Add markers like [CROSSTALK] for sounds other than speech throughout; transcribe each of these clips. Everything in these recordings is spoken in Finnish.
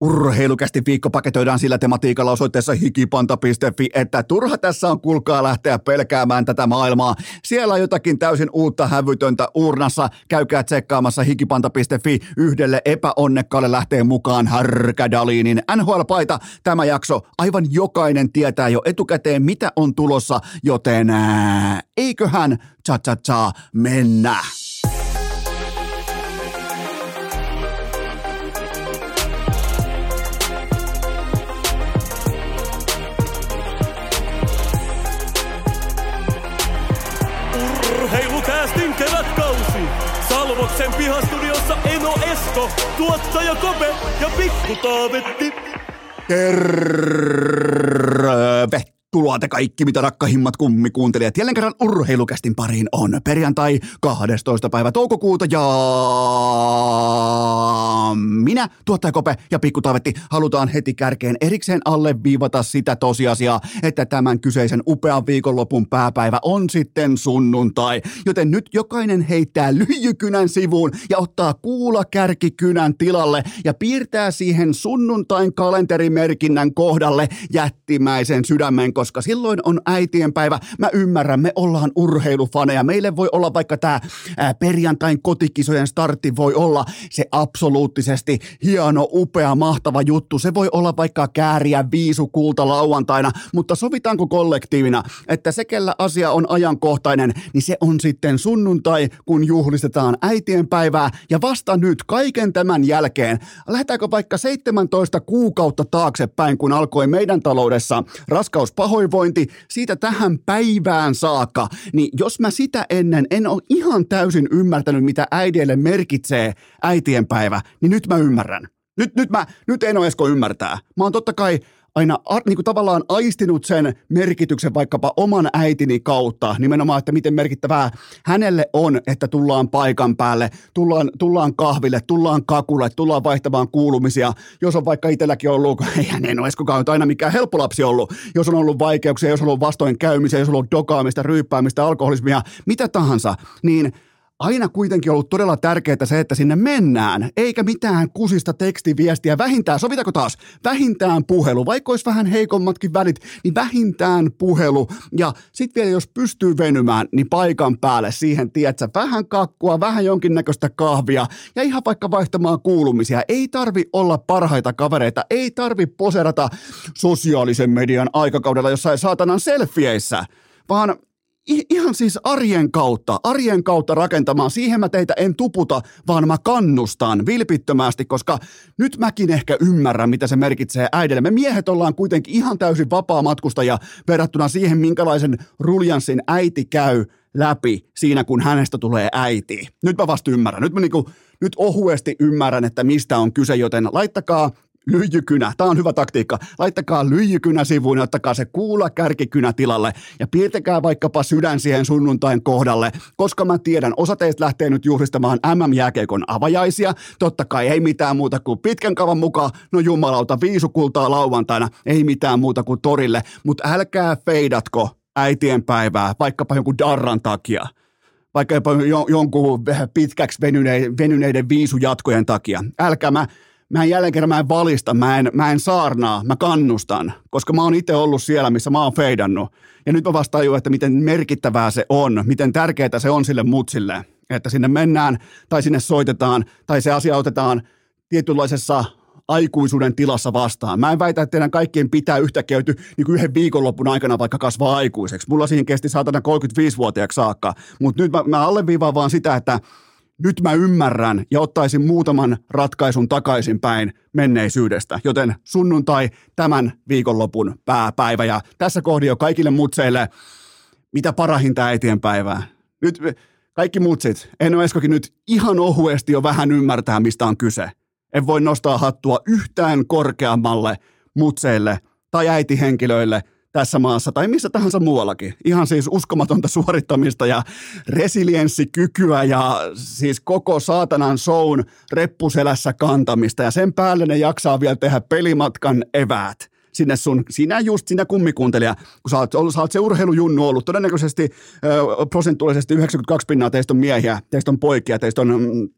Urheilukästi viikko paketoidaan sillä tematiikalla osoitteessa hikipanta.fi, että turha tässä on kulkaa lähteä pelkäämään tätä maailmaa. Siellä on jotakin täysin uutta hävytöntä urnassa. Käykää tsekkaamassa hikipanta.fi. Yhdelle epäonnekkaalle lähtee mukaan Härkädaliinin NHL-paita. Tämä jakso, aivan jokainen tietää jo etukäteen, mitä on tulossa, joten ää, eiköhän cha cha cha mennä. Salvoksen pihastudiossa Eno Esko, tuottaja Kope ja Pikku Taavetti. Tervetuloa te kaikki, mitä rakkahimmat kummikuuntelijat. Jälleen kerran urheilukästin pariin on perjantai 12. päivä toukokuuta ja minä, tuottaja Kope ja Pikku Taavetti, halutaan heti kärkeen erikseen alleviivata sitä tosiasiaa, että tämän kyseisen upean viikonlopun pääpäivä on sitten sunnuntai. Joten nyt jokainen heittää lyijykynän sivuun ja ottaa kuula kärkikynän tilalle ja piirtää siihen sunnuntain kalenterimerkinnän kohdalle jättimäisen sydämen, silloin on äitienpäivä. Mä ymmärrän, me ollaan urheilufaneja. Meille voi olla vaikka tämä perjantain kotikisojen startti voi olla se absoluuttisesti hieno, upea, mahtava juttu. Se voi olla vaikka kääriä viisu kulta lauantaina, mutta sovitaanko kollektiivina, että se, kellä asia on ajankohtainen, niin se on sitten sunnuntai, kun juhlistetaan äitienpäivää. Ja vasta nyt, kaiken tämän jälkeen, lähdetäänkö vaikka 17 kuukautta taaksepäin, kun alkoi meidän taloudessa raskauspahoinvointi, siitä tähän päivään saakka, niin jos mä sitä ennen en ole ihan täysin ymmärtänyt, mitä äideille merkitsee äitienpäivä, niin nyt mä ymmärrän. Nyt, nyt, mä, nyt Eno Esko ymmärtää. Mä oon totta kai aina niin kuin tavallaan aistinut sen merkityksen vaikkapa oman äitini kautta, nimenomaan, että miten merkittävää hänelle on, että tullaan paikan päälle, tullaan, tullaan kahville, tullaan kakulle, tullaan vaihtamaan kuulumisia. Jos on vaikka itselläkin ollut, [LAUGHS] eihän en ole kukaan aina mikään helppo lapsi ollut, jos on ollut vaikeuksia, jos on ollut vastoinkäymisiä, jos on ollut dokaamista, ryyppäämistä, alkoholismia, mitä tahansa, niin – aina kuitenkin ollut todella tärkeää se, että sinne mennään, eikä mitään kusista tekstiviestiä. Vähintään, sovitako taas, vähintään puhelu, vaikka olisi vähän heikommatkin välit, niin vähintään puhelu. Ja sitten vielä jos pystyy venymään, niin paikan päälle siihen, tiedätkö, vähän kakkua, vähän jonkinnäköistä kahvia ja ihan vaikka vaihtamaan kuulumisia. Ei tarvi olla parhaita kavereita, ei tarvi poserata sosiaalisen median aikakaudella jossain saatanan selfieissä, vaan ihan siis arjen kautta, arjen kautta rakentamaan. Siihen mä teitä en tuputa, vaan mä kannustan vilpittömästi, koska nyt mäkin ehkä ymmärrän, mitä se merkitsee äidille. Me miehet ollaan kuitenkin ihan täysin vapaa matkustaja verrattuna siihen, minkälaisen ruljanssin äiti käy läpi siinä, kun hänestä tulee äiti. Nyt mä vasta ymmärrän. Nyt mä niinku, nyt ohuesti ymmärrän, että mistä on kyse, joten laittakaa lyijykynä. Tämä on hyvä taktiikka. Laittakaa lyijykynä sivuun ja ottakaa se kuula kärkikynä tilalle ja piirtäkää vaikkapa sydän siihen sunnuntain kohdalle, koska mä tiedän, osa teistä lähtee nyt juhlistamaan MM-jääkeikon avajaisia. Totta kai ei mitään muuta kuin pitkän kavan mukaan, no jumalauta, viisukultaa lauantaina, ei mitään muuta kuin torille, mutta älkää feidatko äitien päivää, vaikkapa jonkun darran takia vaikka jopa jonkun pitkäksi venyneiden, venyneiden viisujatkojen takia. Älkää mä, mä en jälleen kerran mä en valista, mä en, mä en saarnaa, mä kannustan, koska mä oon itse ollut siellä, missä mä oon feidannut. Ja nyt mä vasta tajun, että miten merkittävää se on, miten tärkeää se on sille mutsille, että sinne mennään tai sinne soitetaan tai se asia otetaan tietynlaisessa aikuisuuden tilassa vastaan. Mä en väitä, että teidän kaikkien pitää yhtäkkiä joutu niin yhden viikonloppun aikana vaikka kasvaa aikuiseksi. Mulla siihen kesti saatana 35-vuotiaaksi saakka, mutta nyt mä, mä alleviivaan vaan sitä, että nyt mä ymmärrän ja ottaisin muutaman ratkaisun takaisinpäin menneisyydestä. Joten sunnuntai tämän viikonlopun pääpäivä ja tässä kohdin jo kaikille mutseille mitä parahinta äitien päivää. Nyt kaikki mutsit, Eno Eskokin nyt ihan ohuesti jo vähän ymmärtää, mistä on kyse. En voi nostaa hattua yhtään korkeammalle mutseille tai äitihenkilöille – tässä maassa tai missä tahansa muuallakin. Ihan siis uskomatonta suorittamista ja resilienssikykyä ja siis koko saatanan shown reppuselässä kantamista. Ja sen päälle ne jaksaa vielä tehdä pelimatkan eväät. Sinne sun, sinä just, sinä kummikuuntelija, kun sä oot, sä oot se urheilujunnu ollut, todennäköisesti ö, prosentuaalisesti 92 pinnaa teistä on miehiä, teistä on poikia, teistä on mm,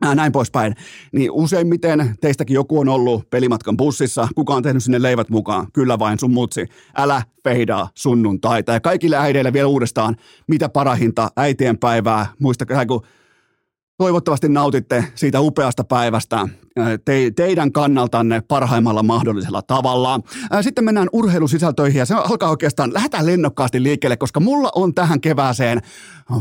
näin poispäin, niin useimmiten teistäkin joku on ollut pelimatkan bussissa, kuka on tehnyt sinne leivät mukaan, kyllä vain sun mutsi, älä feidaa sunnuntaita. Ja kaikille äideille vielä uudestaan, mitä parahinta äitien päivää, muistakaa kun Toivottavasti nautitte siitä upeasta päivästä te, teidän kannaltanne parhaimmalla mahdollisella tavalla. Sitten mennään urheilusisältöihin ja se alkaa oikeastaan, lähdetään lennokkaasti liikkeelle, koska mulla on tähän kevääseen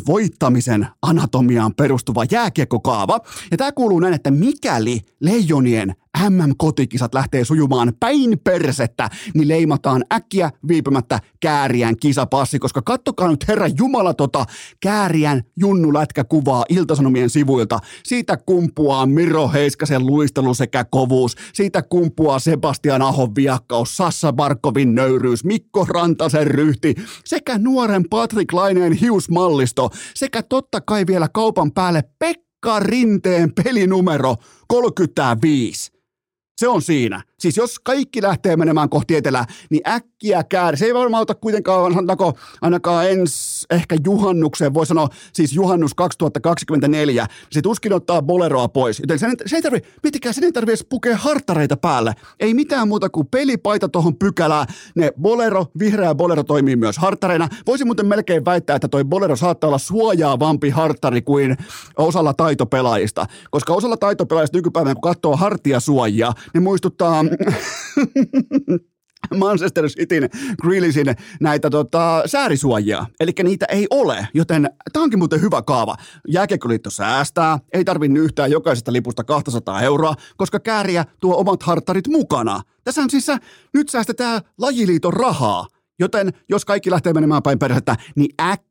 voittamisen anatomiaan perustuva jääkiekkokaava. Ja tämä kuuluu näin, että mikäli leijonien MM-kotikisat lähtee sujumaan päin persettä, niin leimataan äkkiä viipymättä kääriän kisapassi, koska kattokaa nyt herra Jumala tota kääriän junnulätkäkuvaa Iltasanomien sivuilta. Siitä kumpuaa Miro Heiskasen luistelu sekä kovuus. Siitä kumpuaa Sebastian Ahon viakkaus, Sassa Barkovin nöyryys, Mikko Rantasen ryhti sekä nuoren Patrick Laineen hiusmallisto sekä totta kai vielä kaupan päälle Pekka Rinteen pelinumero 35. Se on siinä. Siis jos kaikki lähtee menemään kohti etelää, niin äkkiä käär. Se ei varmaan ota kuitenkaan, sanotaanko ainakaan ens ehkä juhannukseen, voi sanoa siis juhannus 2024. Se tuskin ottaa boleroa pois. Joten sen, se ei tarvi, miettikää, sen ei tarvi edes pukea hartareita päälle. Ei mitään muuta kuin pelipaita tuohon pykälään. Ne bolero, vihreä bolero toimii myös hartareina. Voisi muuten melkein väittää, että toi bolero saattaa olla suojaavampi hartari kuin osalla taitopelaajista. Koska osalla taitopelaajista nykypäivänä, kun katsoo hartia suojia, ne muistuttaa [LAUGHS] Manchester Cityn Grealishin näitä tota, säärisuojia. Eli niitä ei ole, joten tämä onkin muuten hyvä kaava. Jääkiekkoliitto säästää, ei tarvitse yhtään jokaisesta lipusta 200 euroa, koska kääriä tuo omat harttarit mukana. Tässä on siis nyt säästetään lajiliiton rahaa. Joten jos kaikki lähtee menemään päin perhettä, niin äkkiä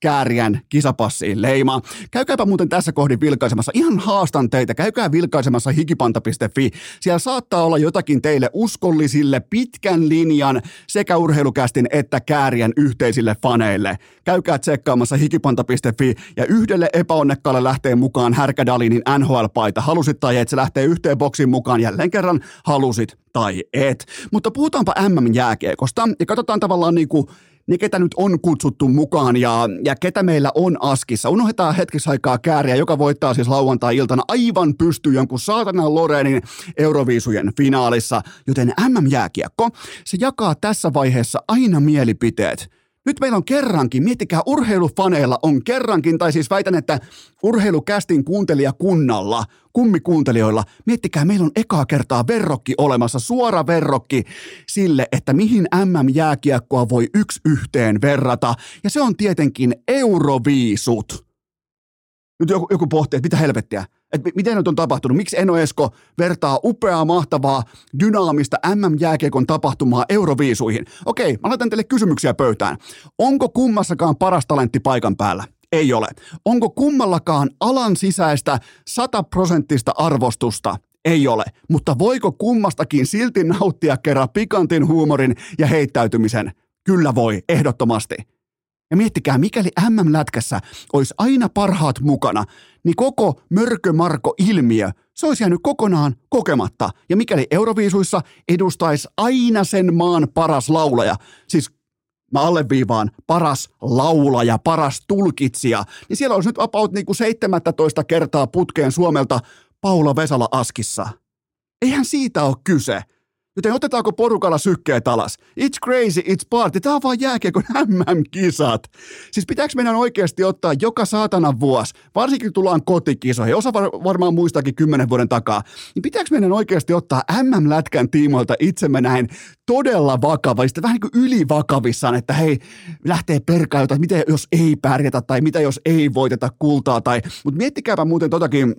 kääriän kisapassiin leima. Käykääpä muuten tässä kohdin vilkaisemassa. Ihan haastan teitä. Käykää vilkaisemassa hikipanta.fi. Siellä saattaa olla jotakin teille uskollisille pitkän linjan sekä urheilukästin että kääriän yhteisille faneille. Käykää tsekkaamassa hikipanta.fi ja yhdelle epäonnekkaalle lähtee mukaan Härkädalinin NHL-paita. Halusit tai et, se lähtee yhteen boksin mukaan jälleen kerran halusit tai et. Mutta puhutaanpa MM-jääkiekosta ja katsotaan tavallaan niin kuin ne, ketä nyt on kutsuttu mukaan ja, ja ketä meillä on askissa. Unohdetaan hetkeksi aikaa kääriä, joka voittaa siis lauantai-iltana aivan pysty jonkun saatanan Lorenin Euroviisujen finaalissa. Joten MM-jääkiekko, se jakaa tässä vaiheessa aina mielipiteet. Nyt meillä on kerrankin, miettikää, urheilufaneilla on kerrankin, tai siis väitän, että urheilukästin kuuntelijakunnalla, kummikuuntelijoilla, miettikää, meillä on ekaa kertaa verrokki olemassa, suora verrokki sille, että mihin MM-jääkiekkoa voi yksi yhteen verrata, ja se on tietenkin Euroviisut. Nyt joku, joku pohtii, että mitä helvettiä, että miten nyt on tapahtunut, miksi Eno Esko vertaa upeaa, mahtavaa, dynaamista MM-jääkiekon tapahtumaa Euroviisuihin. Okei, mä laitan teille kysymyksiä pöytään. Onko kummassakaan paras talentti paikan päällä? Ei ole. Onko kummallakaan alan sisäistä sataprosenttista arvostusta? Ei ole. Mutta voiko kummastakin silti nauttia kerran pikantin huumorin ja heittäytymisen? Kyllä voi, ehdottomasti. Ja miettikää, mikäli MM-lätkässä olisi aina parhaat mukana, niin koko mörkömarko-ilmiö, se olisi jäänyt kokonaan kokematta. Ja mikäli Euroviisuissa edustaisi aina sen maan paras laulaja, siis mä alleviivaan paras laulaja, paras tulkitsija, niin siellä olisi nyt about niin kuin 17 kertaa putkeen Suomelta Paula Vesala Askissa. Eihän siitä ole kyse. Joten otetaanko porukalla sykkeet alas? It's crazy, it's party. Tämä on vaan jääkiekon MM-kisat. Siis pitääkö meidän oikeasti ottaa joka saatana vuosi, varsinkin tullaan kotikisoihin, osa var- varmaan muistakin kymmenen vuoden takaa, niin pitääkö meidän oikeasti ottaa MM-lätkän tiimoilta itsemme näin todella vakavasti, vähän niin kuin ylivakavissaan, että hei, lähtee perkailta, mitä jos ei pärjätä tai mitä jos ei voiteta kultaa tai, mutta miettikääpä muuten totakin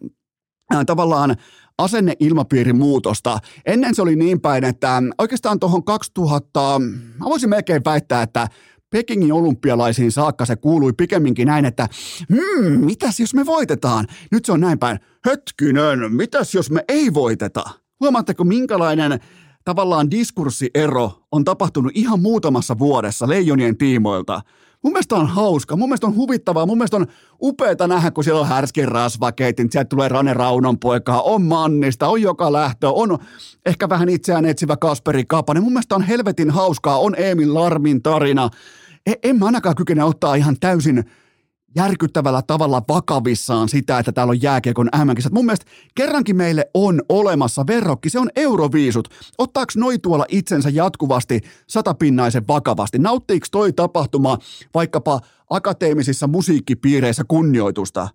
äh, tavallaan asenneilmapiirin muutosta. Ennen se oli niin päin, että oikeastaan tuohon 2000, mä voisin melkein väittää, että Pekingin olympialaisiin saakka se kuului pikemminkin näin, että hmm, mitäs jos me voitetaan? Nyt se on näin päin, hetkinen, mitäs jos me ei voiteta? Huomaatteko minkälainen tavallaan diskurssiero on tapahtunut ihan muutamassa vuodessa leijonien tiimoilta? Mun mielestä on hauska, mun mielestä on huvittavaa, mun mielestä on upeeta nähdä, kun siellä on härskin rasvakeitin, sieltä tulee Rane Raunon poikaa, on Mannista, on joka lähtö, on ehkä vähän itseään etsivä Kasperi Kapanen. Mun mielestä on helvetin hauskaa, on Emil Larmin tarina. E- en mä ainakaan kykene ottaa ihan täysin järkyttävällä tavalla vakavissaan sitä, että täällä on jääkiekon mm Mun mielestä kerrankin meille on olemassa verrokki, se on Euroviisut. Ottaaks noi tuolla itsensä jatkuvasti satapinnaisen vakavasti? Nauttiiko toi tapahtuma vaikkapa akateemisissa musiikkipiireissä kunnioitusta?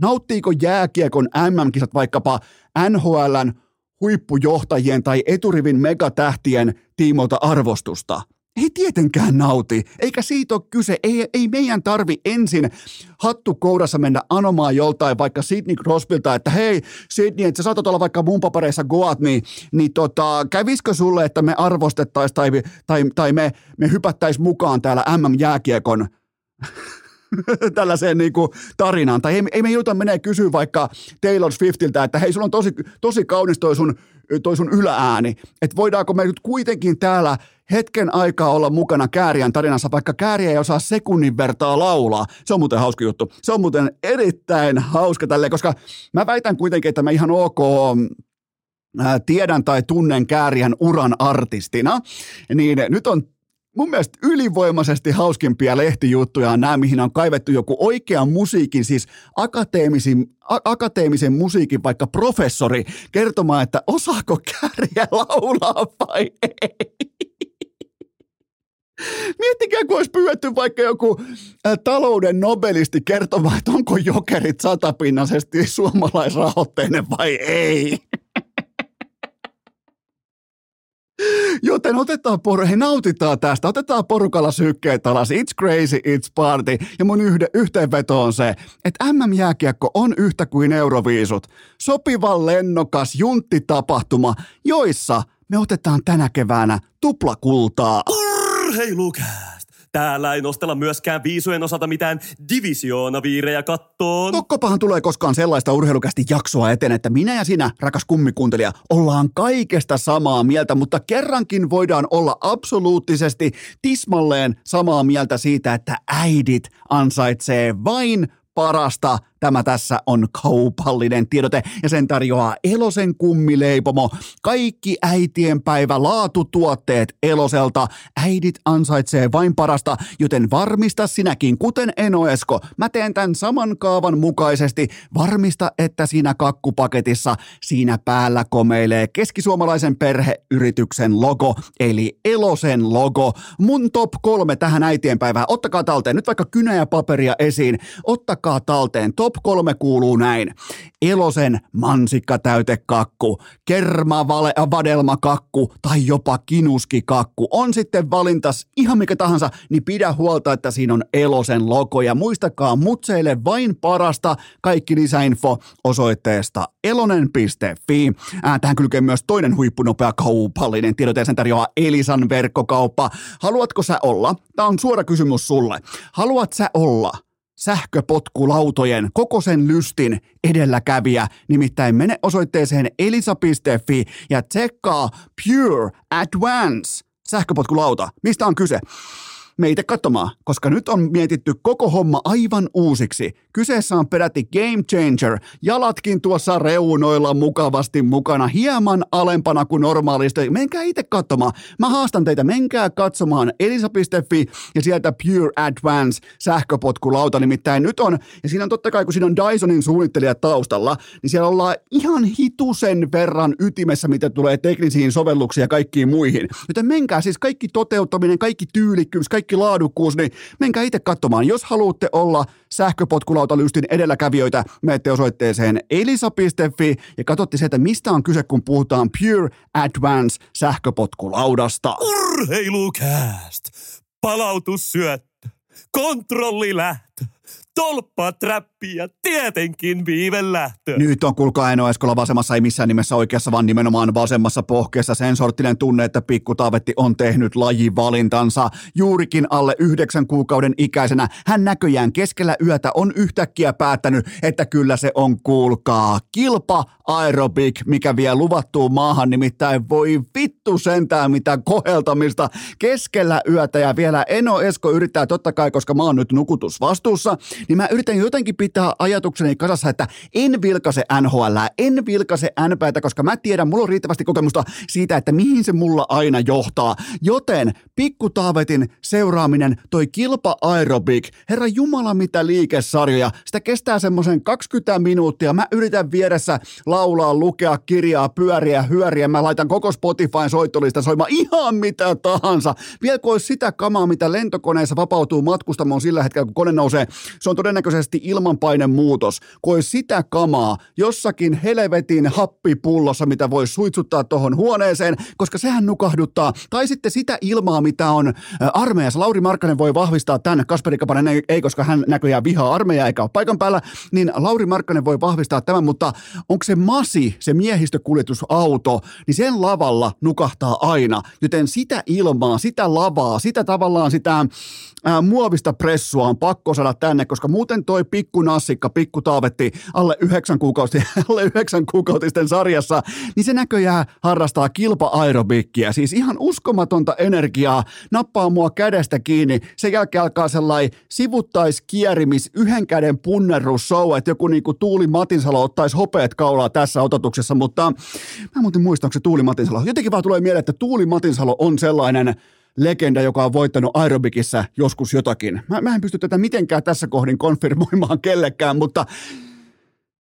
Nauttiiko jääkiekon MM-kisat vaikkapa NHLn huippujohtajien tai eturivin megatähtien tiimoilta arvostusta? Ei tietenkään nauti, eikä siitä ole kyse. Ei, ei meidän tarvi ensin hattu kourassa mennä anomaan joltain vaikka Sidney Crosbylta, että hei Sidney, että sä saatat olla vaikka mun papereissa Goat, niin, niin tota, kävisikö sulle, että me arvostettaisiin tai, tai, tai me, me hypättäisiin mukaan täällä MM-jääkiekon [LAUGHS] tällaiseen niin kuin tarinaan. Tai ei, ei me jouduta menee kysyä vaikka Taylor Swiftiltä, että hei, sulla on tosi, tosi kaunis toi sun, toi sun yläääni. Että voidaanko me nyt kuitenkin täällä hetken aikaa olla mukana Kääriän tarinassa, vaikka Kääriä ei osaa sekunnin vertaa laulaa. Se on muuten hauska juttu. Se on muuten erittäin hauska tälle, koska mä väitän kuitenkin, että mä ihan ok tiedän tai tunnen Kääriän uran artistina, niin nyt on mun mielestä ylivoimaisesti hauskimpia lehtijuttuja on nämä, mihin on kaivettu joku oikean musiikin, siis akateemisen, a- akateemisen musiikin vaikka professori kertomaan, että osaako kärjä laulaa vai ei. Miettikää, kun olisi pyydetty vaikka joku talouden nobelisti kertomaan, että onko jokerit satapinnaisesti suomalaisrahoitteinen vai ei. Joten otetaan por- hei, nautitaan tästä, otetaan porukalla sykkeet alas, it's crazy, it's party. Ja mun yhde, yhteenveto on se, että MM-jääkiekko on yhtä kuin Euroviisut. Sopivan lennokas junttitapahtuma, joissa me otetaan tänä keväänä tuplakultaa. Urheilukää! Täällä ei nostella myöskään viisujen osalta mitään divisioonaviirejä kattoon. Tokkopahan tulee koskaan sellaista urheilukästi jaksoa eteen, että minä ja sinä, rakas kummikuuntelija, ollaan kaikesta samaa mieltä, mutta kerrankin voidaan olla absoluuttisesti tismalleen samaa mieltä siitä, että äidit ansaitsee vain parasta – Tämä tässä on kaupallinen tiedote ja sen tarjoaa Elosen kummileipomo. Kaikki äitien päivä laatutuotteet Eloselta. Äidit ansaitsee vain parasta, joten varmista sinäkin, kuten Enoesko. Mä teen tämän saman kaavan mukaisesti. Varmista, että siinä kakkupaketissa siinä päällä komeilee keskisuomalaisen perheyrityksen logo, eli Elosen logo. Mun top kolme tähän äitien päivään. Ottakaa talteen nyt vaikka kynä ja paperia esiin. Ottakaa talteen top Top kolme kuuluu näin. Elosen mansikkatäytekakku, kerma vadelmakakku tai jopa kinuskikakku. On sitten valintas ihan mikä tahansa, niin pidä huolta, että siinä on Elosen logo. Ja muistakaa mutseille vain parasta. Kaikki lisäinfo osoitteesta elonen.fi. Ää, tähän kylkee myös toinen huippunopea kaupallinen tiedote sen tarjoaa Elisan verkkokauppa. Haluatko sä olla? Tämä on suora kysymys sulle. Haluat sä olla – sähköpotkulautojen koko sen lystin edelläkävijä. Nimittäin mene osoitteeseen elisa.fi ja tsekkaa Pure Advance sähköpotkulauta. Mistä on kyse? Meitä katsomaan, koska nyt on mietitty koko homma aivan uusiksi. Kyseessä on peräti Game Changer, jalatkin tuossa reunoilla mukavasti mukana, hieman alempana kuin normaalisti. Menkää itse katsomaan. Mä haastan teitä, menkää katsomaan elisa.fi ja sieltä Pure Advance sähköpotkulauta. Nimittäin nyt on, ja siinä on totta kai, kun siinä on Dysonin suunnittelija taustalla, niin siellä ollaan ihan hitusen verran ytimessä, mitä tulee teknisiin sovelluksiin ja kaikkiin muihin. Joten menkää siis kaikki toteuttaminen, kaikki tyylikkyys, kaikki kaikki laadukkuus, niin menkää itse katsomaan. Jos haluatte olla sähköpotkulautalyystin edelläkävijöitä, menette osoitteeseen elisa.fi ja katsotte sieltä, mistä on kyse, kun puhutaan Pure Advance sähköpotkulaudasta. Urheilukääst! Palautussyöttö! Kontrollilähtö! Tolppatrappi ja tietenkin viivelähtö. Nyt on kuulkaa Aino Eskola vasemmassa, ei missään nimessä oikeassa, vaan nimenomaan vasemmassa pohkeessa sen sorttinen tunne, että pikku Taavetti on tehnyt lajivalintansa. Juurikin alle yhdeksän kuukauden ikäisenä hän näköjään keskellä yötä on yhtäkkiä päättänyt, että kyllä se on kuulkaa kilpa aerobik, mikä vie luvattuun maahan, nimittäin voi vittu sentään mitä koheltamista keskellä yötä ja vielä Eno Esko yrittää totta kai, koska mä oon nyt nukutusvastuussa, niin mä yritän jotenkin pitää pitää ajatukseni kasassa, että en vilkase NHL, en vilkase NPtä, koska mä tiedän, mulla on riittävästi kokemusta siitä, että mihin se mulla aina johtaa. Joten pikku Taavetin seuraaminen, toi kilpa aerobik, herra Jumala mitä liikesarjoja, sitä kestää semmoisen 20 minuuttia. Mä yritän vieressä laulaa, lukea kirjaa, pyöriä, hyöriä. Mä laitan koko Spotifyn soittolista soimaan ihan mitä tahansa. Vielä olisi sitä kamaa, mitä lentokoneessa vapautuu matkustamoon sillä hetkellä, kun kone nousee. Se on todennäköisesti ilmanpaine muutos. Kun sitä kamaa jossakin helvetin happipullossa, mitä voi suitsuttaa tuohon huoneeseen, koska sehän nukahduttaa. Tai sitten sitä ilmaa, mitä on armeijassa. Lauri Markkanen voi vahvistaa tämän. Kasperi Kapanen ei, ei, koska hän näköjään vihaa armeijaa eikä ole paikan päällä. Niin Lauri Markkanen voi vahvistaa tämän, mutta onko se masi, se miehistökuljetusauto, niin sen lavalla nukahtaa aina. Joten sitä ilmaa, sitä lavaa, sitä tavallaan sitä ää, muovista pressua on pakko saada tänne, koska muuten toi pikku nassikka, pikku taavetti alle yhdeksän, kuukausi, [LAUGHS] alle yhdeksän kuukautisten sarjassa, niin se näköjään harrastaa kilpa-aerobikkiä. Siis ihan uskomatonta energiaa, nappaa mua kädestä kiinni, sen jälkeen alkaa sellainen sivuttais-kierimis, yhden käden punnerrusshow, että joku niinku Tuuli Matinsalo ottaisi hopeet kaulaa tässä ototuksessa, mutta mä muuten muistan, onko se Tuuli Matinsalo. Jotenkin vaan tulee mieleen, että Tuuli Matinsalo on sellainen legenda, joka on voittanut aerobikissa joskus jotakin. Mä, mä en pysty tätä mitenkään tässä kohdin konfirmoimaan kellekään, mutta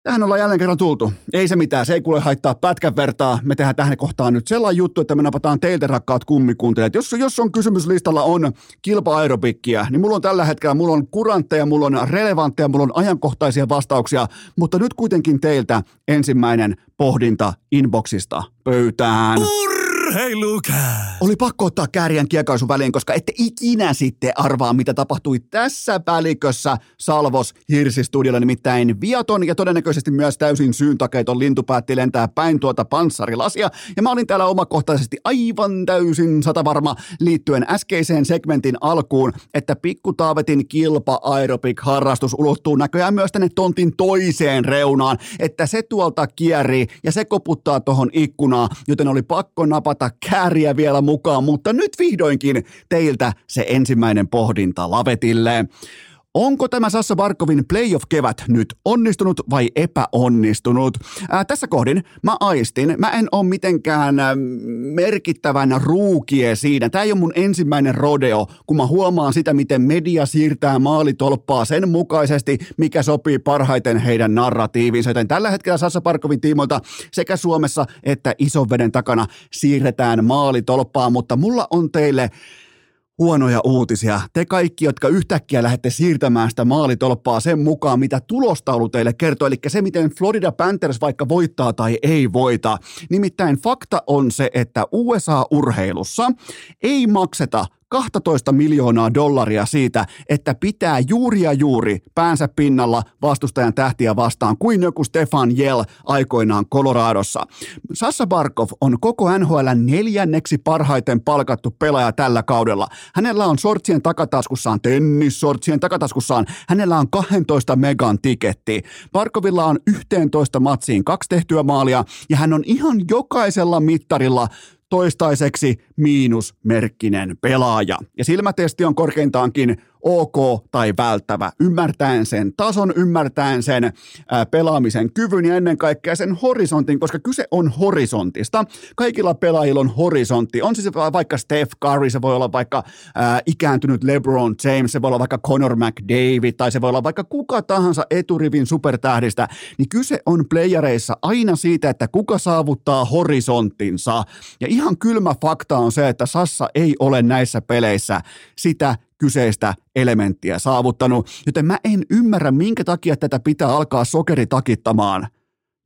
Tähän ollaan jälleen kerran tultu. Ei se mitään, se ei kuule haittaa pätkän vertaa. Me tehdään tähän kohtaan nyt sellainen juttu, että me napataan teiltä rakkaat kummikuuntelijat. Jos, jos on kysymyslistalla on kilpa-aerobikkiä, niin mulla on tällä hetkellä, mulla on kurantteja, mulla on relevantteja, mulla on ajankohtaisia vastauksia, mutta nyt kuitenkin teiltä ensimmäinen pohdinta inboxista pöytään. Urra! Urheilukää! Oli pakko ottaa kärjen kiekaisun väliin, koska ette ikinä sitten arvaa, mitä tapahtui tässä välikössä Salvos Hirsistudiolla. Nimittäin viaton ja todennäköisesti myös täysin syyntakeiton lintu päätti lentää päin tuota panssarilasia. Ja mä olin täällä omakohtaisesti aivan täysin satavarma liittyen äskeiseen segmentin alkuun, että pikku Taavetin kilpa aerobik harrastus ulottuu näköjään myös tänne tontin toiseen reunaan, että se tuolta kierrii ja se koputtaa tuohon ikkunaan, joten oli pakko napata napata kääriä vielä mukaan, mutta nyt vihdoinkin teiltä se ensimmäinen pohdinta lavetille. Onko tämä Sassa Barkovin playoff-kevät nyt onnistunut vai epäonnistunut? Ää, tässä kohdin mä aistin, mä en ole mitenkään ä, merkittävän ruukie siinä. Tämä ei ole mun ensimmäinen rodeo, kun mä huomaan sitä, miten media siirtää maalitolppaa sen mukaisesti, mikä sopii parhaiten heidän narratiivinsa. Joten tällä hetkellä Sassa Barkovin tiimoilta sekä Suomessa että ison veden takana siirretään maalitolppaa, mutta mulla on teille huonoja uutisia. Te kaikki, jotka yhtäkkiä lähdette siirtämään sitä maalitolppaa sen mukaan, mitä tulostaulu teille kertoo, eli se, miten Florida Panthers vaikka voittaa tai ei voita. Nimittäin fakta on se, että USA-urheilussa ei makseta 12 miljoonaa dollaria siitä, että pitää juuri ja juuri päänsä pinnalla vastustajan tähtiä vastaan kuin joku Stefan Jell aikoinaan Coloradossa. Sassa Barkov on koko NHL neljänneksi parhaiten palkattu pelaaja tällä kaudella. Hänellä on sortsien takataskussaan, tennissortsien takataskussaan, hänellä on 12 megan tiketti. Barkovilla on 11 matsiin kaksi tehtyä maalia ja hän on ihan jokaisella mittarilla toistaiseksi miinusmerkkinen pelaaja. Ja silmätesti on korkeintaankin ok tai välttävä, ymmärtäen sen tason, ymmärtäen sen pelaamisen kyvyn ja ennen kaikkea sen horisontin, koska kyse on horisontista. Kaikilla pelaajilla on horisontti. On siis vaikka Steph Curry, se voi olla vaikka ää, ikääntynyt LeBron James, se voi olla vaikka Conor McDavid tai se voi olla vaikka kuka tahansa eturivin supertähdistä, niin kyse on playereissa aina siitä, että kuka saavuttaa horisonttinsa. Ja ihan kylmä fakta on se, että Sassa ei ole näissä peleissä sitä kyseistä elementtiä saavuttanut, joten mä en ymmärrä, minkä takia tätä pitää alkaa sokeritakittamaan.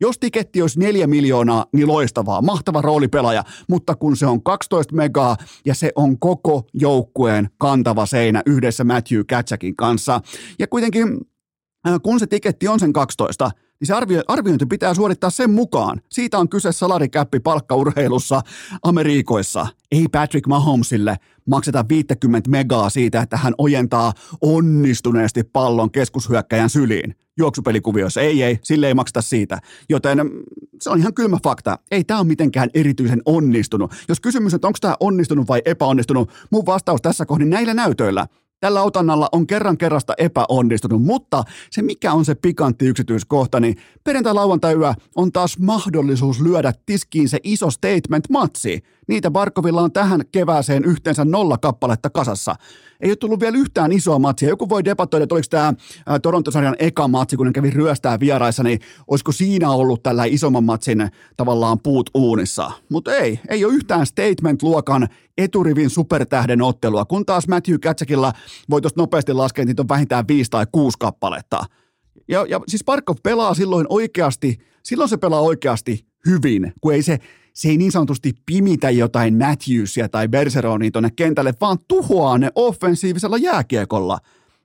Jos tiketti olisi neljä miljoonaa, niin loistavaa, mahtava roolipelaaja, mutta kun se on 12 megaa ja se on koko joukkueen kantava seinä yhdessä Matthew Katsakin kanssa. Ja kuitenkin kun se tiketti on sen 12, niin se arvio, arviointi pitää suorittaa sen mukaan. Siitä on kyse salarikäppi palkkaurheilussa Amerikoissa. Ei Patrick Mahomesille makseta 50 megaa siitä, että hän ojentaa onnistuneesti pallon keskushyökkäjän syliin. Juoksupelikuvioissa ei, ei, sille ei makseta siitä. Joten mm, se on ihan kylmä fakta. Ei tämä ole mitenkään erityisen onnistunut. Jos kysymys on, onko tämä onnistunut vai epäonnistunut, mun vastaus tässä kohdin näillä näytöillä. Tällä otannalla on kerran kerrasta epäonnistunut, mutta se mikä on se pikantti yksityiskohta, niin perjantai-lauantai-yö on taas mahdollisuus lyödä tiskiin se iso statement-matsi. Niitä Barkovilla on tähän kevääseen yhteensä nolla kappaletta kasassa. Ei ole tullut vielä yhtään isoa matsia. Joku voi debatoida, että oliko tämä Torontosarjan eka matsi, kun ne kävi ryöstää vieraissa, niin olisiko siinä ollut tällä isomman matsin tavallaan puut uunissa. Mutta ei, ei ole yhtään statement-luokan eturivin supertähden ottelua, kun taas Matthew Katsekilla voi tuosta nopeasti laskea, että niitä on vähintään viisi tai kuusi kappaletta. Ja, ja siis Parkov pelaa silloin oikeasti, silloin se pelaa oikeasti hyvin, kun ei se, se ei niin sanotusti pimitä jotain Matthewsia tai Bergeronia tuonne kentälle, vaan tuhoaa ne offensiivisella jääkiekolla.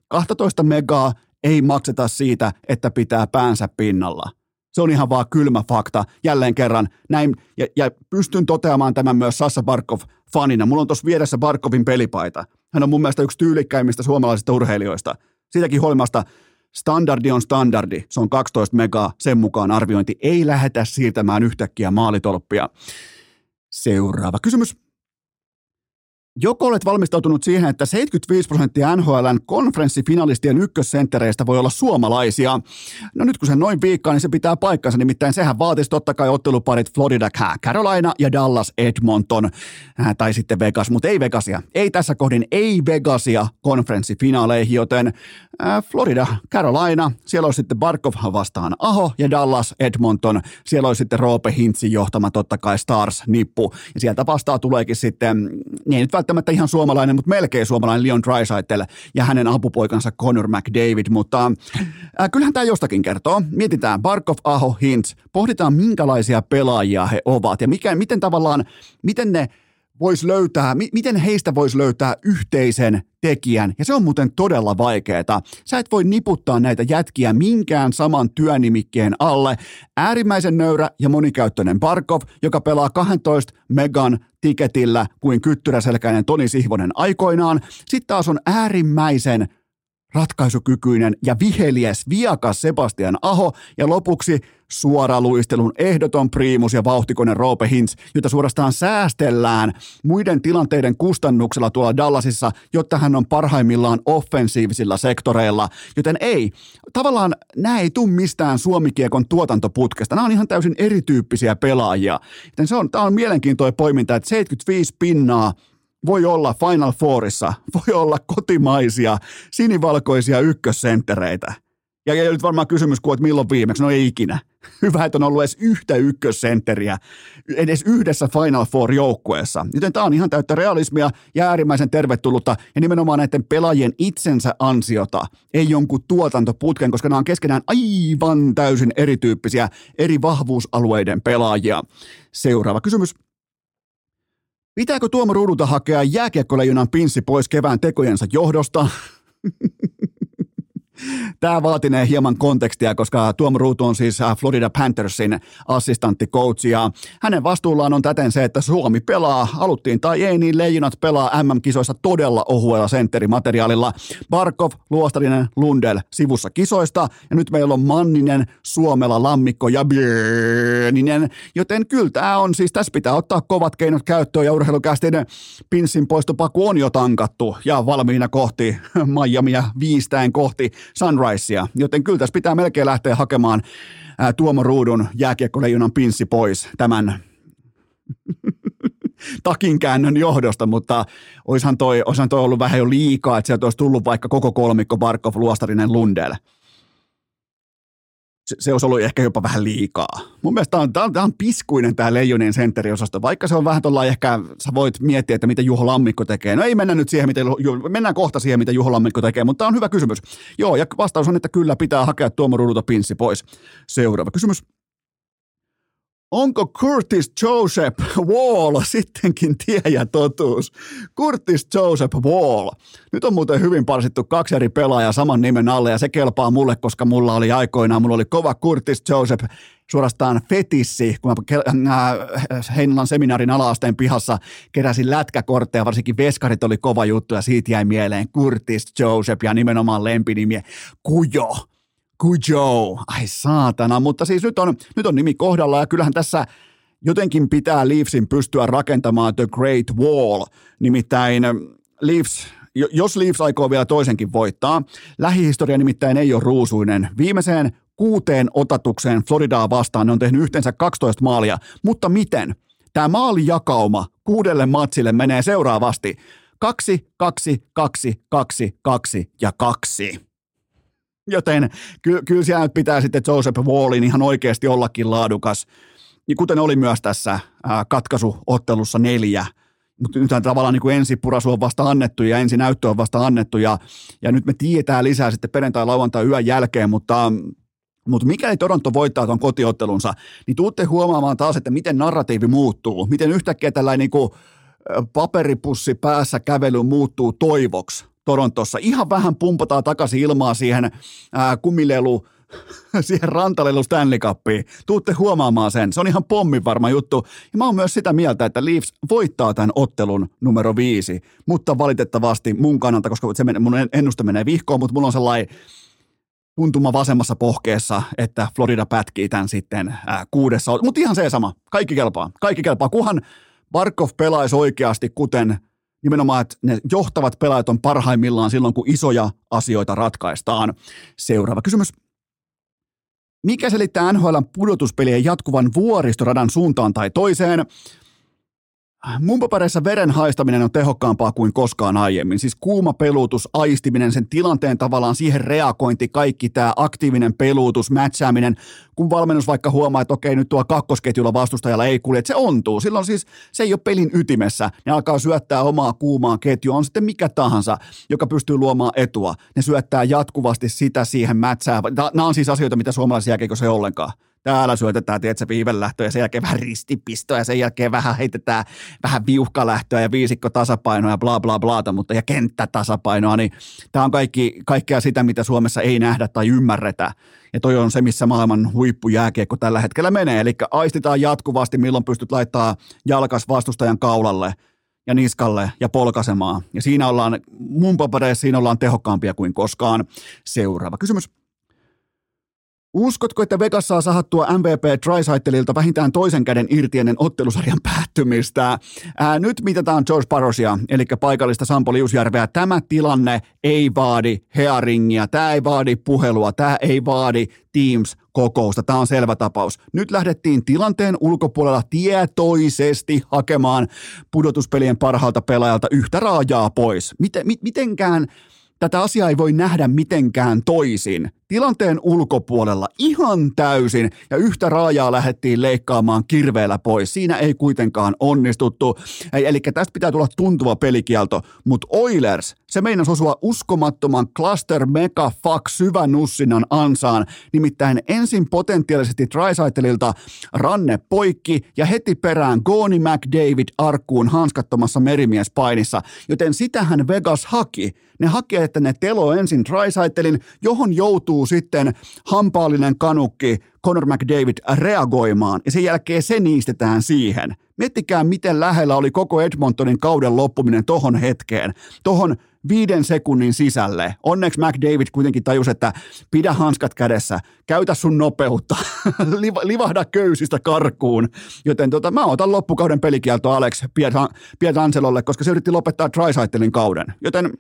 12 megaa ei makseta siitä, että pitää päänsä pinnalla. Se on ihan vaan kylmä fakta. Jälleen kerran näin, ja, ja pystyn toteamaan tämän myös Sassa Barkov fanina. Mulla on tuossa vieressä Barkovin pelipaita. Hän on mun mielestä yksi tyylikkäimmistä suomalaisista urheilijoista. Siitäkin huolimatta standardi on standardi. Se on 12 megaa, sen mukaan arviointi. Ei lähetä siirtämään yhtäkkiä maalitolppia. Seuraava kysymys. Joko olet valmistautunut siihen, että 75 prosenttia NHLn konferenssifinalistien ykkössenttereistä voi olla suomalaisia? No nyt kun se noin viikkaa, niin se pitää paikkansa, nimittäin sehän vaatisi totta kai otteluparit Florida Carolina ja Dallas Edmonton, äh, tai sitten Vegas, mutta ei Vegasia. Ei tässä kohdin, ei Vegasia konferenssifinaaleihin, joten äh, Florida Carolina, siellä olisi sitten Barkov vastaan Aho ja Dallas Edmonton, siellä olisi sitten Roope Hintsin johtama totta kai Stars-nippu, ja sieltä vastaan tuleekin sitten, niin nyt ihan suomalainen, mutta melkein suomalainen Leon Draisaitl ja hänen apupoikansa Connor McDavid, mutta äh, kyllähän tämä jostakin kertoo. Mietitään Barkov, Aho, Hintz, pohditaan minkälaisia pelaajia he ovat ja mikä, miten tavallaan, miten ne voisi löytää, miten heistä voisi löytää yhteisen tekijän, ja se on muuten todella vaikeaa. Sä et voi niputtaa näitä jätkiä minkään saman työnimikkeen alle. Äärimmäisen nöyrä ja monikäyttöinen Barkov, joka pelaa 12 megan tiketillä kuin kyttyräselkäinen Toni Sihvonen aikoinaan. Sitten taas on äärimmäisen ratkaisukykyinen ja viheliäs viakas Sebastian Aho ja lopuksi suoraluistelun ehdoton priimus ja vauhtikonen Roope Hintz, jota suorastaan säästellään muiden tilanteiden kustannuksella tuolla Dallasissa, jotta hän on parhaimmillaan offensiivisilla sektoreilla. Joten ei, tavallaan nämä ei tule mistään suomikiekon tuotantoputkesta. Nämä on ihan täysin erityyppisiä pelaajia. Joten se on, tämä on mielenkiintoinen poiminta, että 75 pinnaa voi olla Final Fourissa, [LAUGHS] voi olla kotimaisia sinivalkoisia ykkössenttereitä. Ja, ja nyt varmaan kysymys, että milloin viimeksi? No ei ikinä. [LAUGHS] Hyvä, että on ollut edes yhtä ykkössentteriä edes yhdessä Final Four-joukkueessa. Joten tämä on ihan täyttä realismia ja äärimmäisen tervetullutta ja nimenomaan näiden pelaajien itsensä ansiota, ei jonkun tuotantoputken, koska nämä on keskenään aivan täysin erityyppisiä eri vahvuusalueiden pelaajia. Seuraava kysymys. Pitääkö Tuomo Ruudulta hakea jääkiekkoleijonan pinssi pois kevään tekojensa johdosta? [LAUGHS] Tämä vaatinee hieman kontekstia, koska Tuomo Ruutu on siis äh, Florida Panthersin assistantticoach ja hänen vastuullaan on täten se, että Suomi pelaa, aluttiin tai ei, niin leijonat pelaa MM-kisoissa todella ohuella sentterimateriaalilla. Barkov, Luostarinen, Lundell sivussa kisoista. Ja nyt meillä on Manninen, Suomella, Lammikko ja Bieninen, joten kyllä tämä on siis, tässä pitää ottaa kovat keinot käyttöön ja urheilukästin pinssin poistopaku on jo tankattu ja valmiina kohti [LAUGHS] Miamia viistäen kohti Sunrisea, joten kyllä tässä pitää melkein lähteä hakemaan ää, Tuomo Ruudun jääkiekkoleijonan pinssi pois tämän [LAUGHS] takinkäännön johdosta, mutta oishan toi, oishan toi ollut vähän jo liikaa, että sieltä olisi tullut vaikka koko kolmikko Barkov, Luostarinen, Lundell se, se olisi ollut ehkä jopa vähän liikaa. Mun mielestä tämä on, tämä on, tämä on piskuinen tämä Leijonien sentteriosasto, vaikka se on vähän tuolla ehkä, sä voit miettiä, että mitä Juho Lammikko tekee. No ei mennä nyt siihen, mitä, mennään kohta siihen, mitä Juho Lammikko tekee, mutta tämä on hyvä kysymys. Joo, ja vastaus on, että kyllä pitää hakea Tuomo Ruudulta pinssi pois. Seuraava kysymys. Onko Curtis Joseph Wall sittenkin tie ja totuus? Curtis Joseph Wall. Nyt on muuten hyvin parsittu kaksi eri pelaajaa saman nimen alle ja se kelpaa mulle, koska mulla oli aikoinaan, mulla oli kova Curtis Joseph suorastaan fetissi, kun mä äh, Heinolan seminaarin alaasteen pihassa keräsin lätkäkortteja, varsinkin veskarit oli kova juttu ja siitä jäi mieleen Curtis Joseph ja nimenomaan lempinimi Kujo. Kujo, ai saatana, mutta siis nyt on, nyt on nimi kohdalla ja kyllähän tässä jotenkin pitää Leafsin pystyä rakentamaan The Great Wall, nimittäin Leafs jos Leafs aikoo vielä toisenkin voittaa, lähihistoria nimittäin ei ole ruusuinen. Viimeiseen kuuteen otatukseen Floridaa vastaan ne on tehnyt yhteensä 12 maalia, mutta miten? Tämä maalijakauma kuudelle matsille menee seuraavasti. Kaksi, kaksi, kaksi, kaksi, kaksi ja kaksi. [LAUGHS] Joten ky- kyllä siellä pitää sitten Joseph Wallin ihan oikeasti ollakin laadukas. Ja kuten oli myös tässä ää, katkaisuottelussa neljä, mutta nyt tavallaan niin kuin ensi purasu on vasta annettu ja ensi näyttö on vasta annettu ja, ja nyt me tietää lisää sitten perjantai, lauantai, yön jälkeen, mutta mutta mikäli Toronto voittaa tuon kotiottelunsa, niin tuutte huomaamaan taas, että miten narratiivi muuttuu, miten yhtäkkiä tällainen niin kuin paperipussi päässä kävely muuttuu toivoksi Torontossa. Ihan vähän pumpataan takaisin ilmaa siihen ää, kumilelu, [LAUGHS] siihen rantalelu Stanley Cupiin. Tuutte huomaamaan sen. Se on ihan pommin varma juttu. Ja mä oon myös sitä mieltä, että Leafs voittaa tämän ottelun numero viisi. Mutta valitettavasti mun kannalta, koska se menee, mun ennuste menee vihkoon, mutta mulla on sellainen tuntuma vasemmassa pohkeessa, että Florida pätkii tämän sitten ää, kuudessa. Mutta ihan se sama. Kaikki kelpaa. Kaikki kelpaa. Kuhan Barkov pelaisi oikeasti, kuten nimenomaan, että ne johtavat pelaajat on parhaimmillaan silloin, kun isoja asioita ratkaistaan. Seuraava kysymys. Mikä selittää NHL pudotuspelien jatkuvan vuoristoradan suuntaan tai toiseen? Mun papereissa veren haistaminen on tehokkaampaa kuin koskaan aiemmin. Siis kuuma pelutus, aistiminen, sen tilanteen tavallaan siihen reagointi, kaikki tämä aktiivinen pelutus, mätsääminen. Kun valmennus vaikka huomaa, että okei, nyt tuo kakkosketjulla vastustajalla ei kulje, että se ontuu. Silloin siis se ei ole pelin ytimessä. Ne alkaa syöttää omaa kuumaa ketjua, on sitten mikä tahansa, joka pystyy luomaan etua. Ne syöttää jatkuvasti sitä siihen mätsää. Nämä on siis asioita, mitä suomalaisia ei ollenkaan täällä syötetään, tiedätkö, viivelähtöä ja sen jälkeen vähän ristipistoa ja sen jälkeen vähän heitetään vähän viuhkalähtöä ja viisikko tasapainoa ja bla bla bla, mutta ja kenttätasapainoa, niin tämä on kaikki, kaikkea sitä, mitä Suomessa ei nähdä tai ymmärretä. Ja toi on se, missä maailman huippujääkiekko tällä hetkellä menee. Eli aistitaan jatkuvasti, milloin pystyt laittaa jalkas vastustajan kaulalle ja niskalle ja polkasemaan. Ja siinä ollaan, mun papereissa siinä ollaan tehokkaampia kuin koskaan. Seuraava kysymys. Uskotko, että Vegas saa sahattua MVP Trisaitelilta vähintään toisen käden irti ennen ottelusarjan päättymistä? Ää, nyt mitataan George Parosia, eli paikallista Sampo Liusjärveä. Tämä tilanne ei vaadi hearingia, tämä ei vaadi puhelua, tämä ei vaadi Teams-kokousta. Tämä on selvä tapaus. Nyt lähdettiin tilanteen ulkopuolella tietoisesti hakemaan pudotuspelien parhaalta pelaajalta yhtä raajaa pois. Miten, mitenkään tätä asiaa ei voi nähdä mitenkään toisin tilanteen ulkopuolella ihan täysin ja yhtä raajaa lähdettiin leikkaamaan kirveellä pois. Siinä ei kuitenkaan onnistuttu. Eli tästä pitää tulla tuntuva pelikielto, mutta Oilers, se meinasi osua uskomattoman cluster mega fuck syvän nussinnan ansaan. Nimittäin ensin potentiaalisesti Trisaitelilta ranne poikki ja heti perään Goni McDavid arkkuun hanskattomassa merimiespainissa. Joten sitähän Vegas haki. Ne haki, että ne telo ensin Trisaitelin, johon joutuu joutuu sitten hampaallinen kanukki Conor McDavid reagoimaan ja sen jälkeen se niistetään siihen. Miettikää, miten lähellä oli koko Edmontonin kauden loppuminen tohon hetkeen, tohon viiden sekunnin sisälle. Onneksi McDavid kuitenkin tajusi, että pidä hanskat kädessä, käytä sun nopeutta, [LAUGHS] livahda köysistä karkuun. Joten tota, mä otan loppukauden pelikielto Alex Pietancelolle, koska se yritti lopettaa Trisaitelin kauden. Joten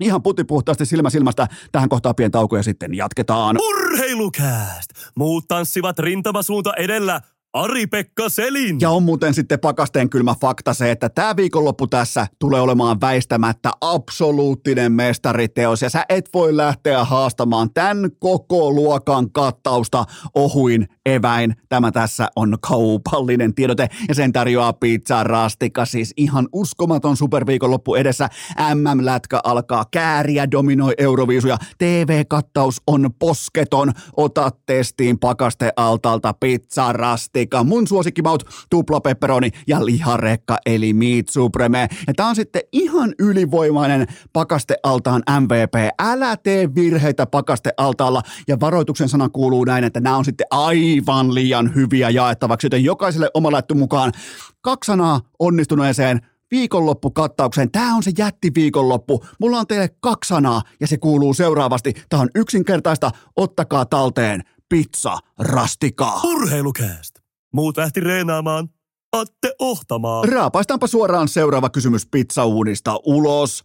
Ihan putipuhtaasti silmä silmästä. Tähän kohtaa pieni tauko ja sitten jatketaan. Urheilukääst! Muut tanssivat rintamasuunta edellä. Ari-Pekka Selin. Ja on muuten sitten pakasteen kylmä fakta se, että tämä viikonloppu tässä tulee olemaan väistämättä absoluuttinen mestariteos. Ja sä et voi lähteä haastamaan tämän koko luokan kattausta ohuin eväin. Tämä tässä on kaupallinen tiedote ja sen tarjoaa pizza rastika. Siis ihan uskomaton superviikonloppu edessä. MM-lätkä alkaa kääriä, dominoi Euroviisuja. TV-kattaus on posketon. Ota testiin pakastealtalta pizza rastika Attica, mun suosikkimaut, tupla pepperoni ja liharekka eli meat supreme. Ja tää on sitten ihan ylivoimainen pakastealtaan MVP. Älä tee virheitä pakastealtaalla ja varoituksen sana kuuluu näin, että nämä on sitten aivan liian hyviä jaettavaksi, joten jokaiselle oma lätty mukaan kaksi sanaa onnistuneeseen viikonloppukattaukseen. Tämä on se jättiviikonloppu. Mulla on teille kaksi sanaa ja se kuuluu seuraavasti. Tämä on yksinkertaista. Ottakaa talteen pizza rastikaa. Urheilukääst! Muut lähti reenaamaan. Atte ohtamaan. Raapaistaanpa suoraan seuraava kysymys pizzauunista ulos.